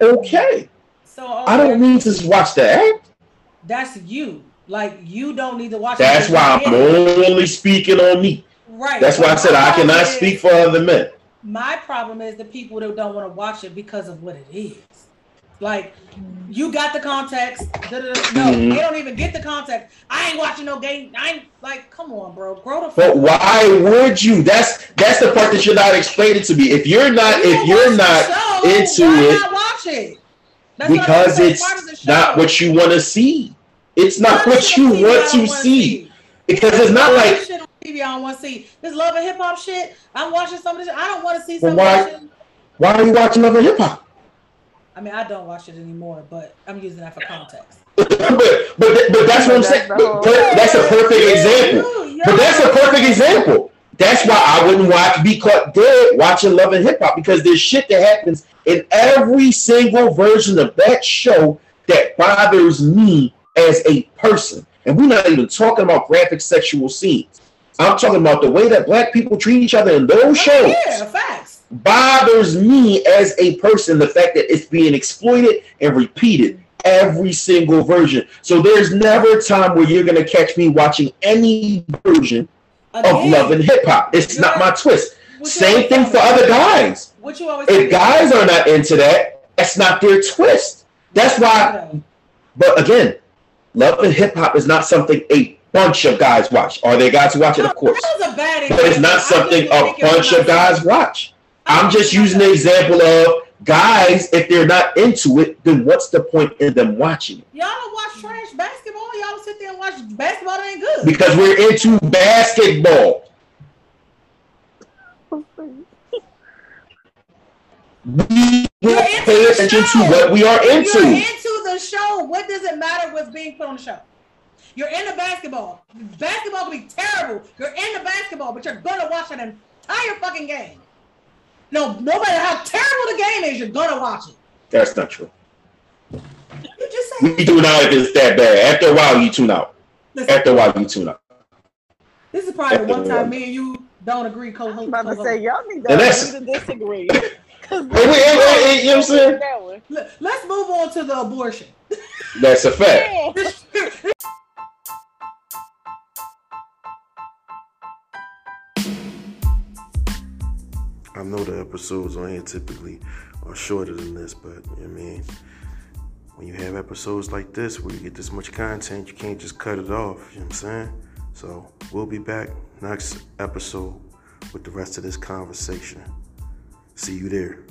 okay. So okay. I don't need to watch the act. That's you. Like you don't need to watch. That's why I'm only speaking on me. Right. That's why I said I cannot is, speak for other men. My problem is the people that don't want to watch it because of what it is. Like you got the context. No, mm-hmm. they don't even get the context. I ain't watching no game. I ain't like, come on, bro. Grow the. But why would you? That's that's the part that you're not explaining to me. If you're not, you if you're not show, into it, not watch it. That's because it's not what you want to see. It's not what you want to see. see. Because it's not like shit on TV I don't want to see this love and hip hop shit. I'm watching some of this. I don't want to see some. Why? Why are you watching love and hip hop? I mean, I don't watch it anymore, but I'm using that for context. but, but but that's what I'm saying. But that's a perfect example. But that's a perfect example. That's why I wouldn't watch Be Caught Dead watching Love and Hip Hop because there's shit that happens in every single version of that show that bothers me as a person. And we're not even talking about graphic sexual scenes. I'm talking about the way that black people treat each other in those oh, shows. Yeah, facts bothers me as a person the fact that it's being exploited and repeated every single version. So there's never a time where you're gonna catch me watching any version Again, of love and hip hop. It's not my twist. Same thing for other guys. What you always if guys are not into that, that's not their twist. That's why. But again, love and hip hop is not something a bunch of guys watch. Are there guys who watch it? Of course. But it's not something a bunch of guys watch. I'm just using the example of guys, if they're not into it, then what's the point in them watching Y'all don't watch trash basketball. Y'all sit there and watch basketball. That ain't good. Because we're into basketball. we pay attention to what we are into. You're into the show. What does it matter what's being put on the show? You're into basketball. Basketball can be terrible. You're into basketball, but you're gonna watch an entire fucking game. No, no matter how terrible the game is, you're gonna watch it. That's not true. You just said we tune out if it's that bad. After a while, you tune out. Listen, After a while, you tune out. This is probably After the one time me and you don't agree. Co-host. I'm about to say y'all need to agree to disagree. wait, wait, wait, you know what I'm saying? Let's move on to the abortion. That's a fact. I know the episodes on here typically are shorter than this, but I mean, when you have episodes like this where you get this much content, you can't just cut it off. You know what I'm saying? So we'll be back next episode with the rest of this conversation. See you there.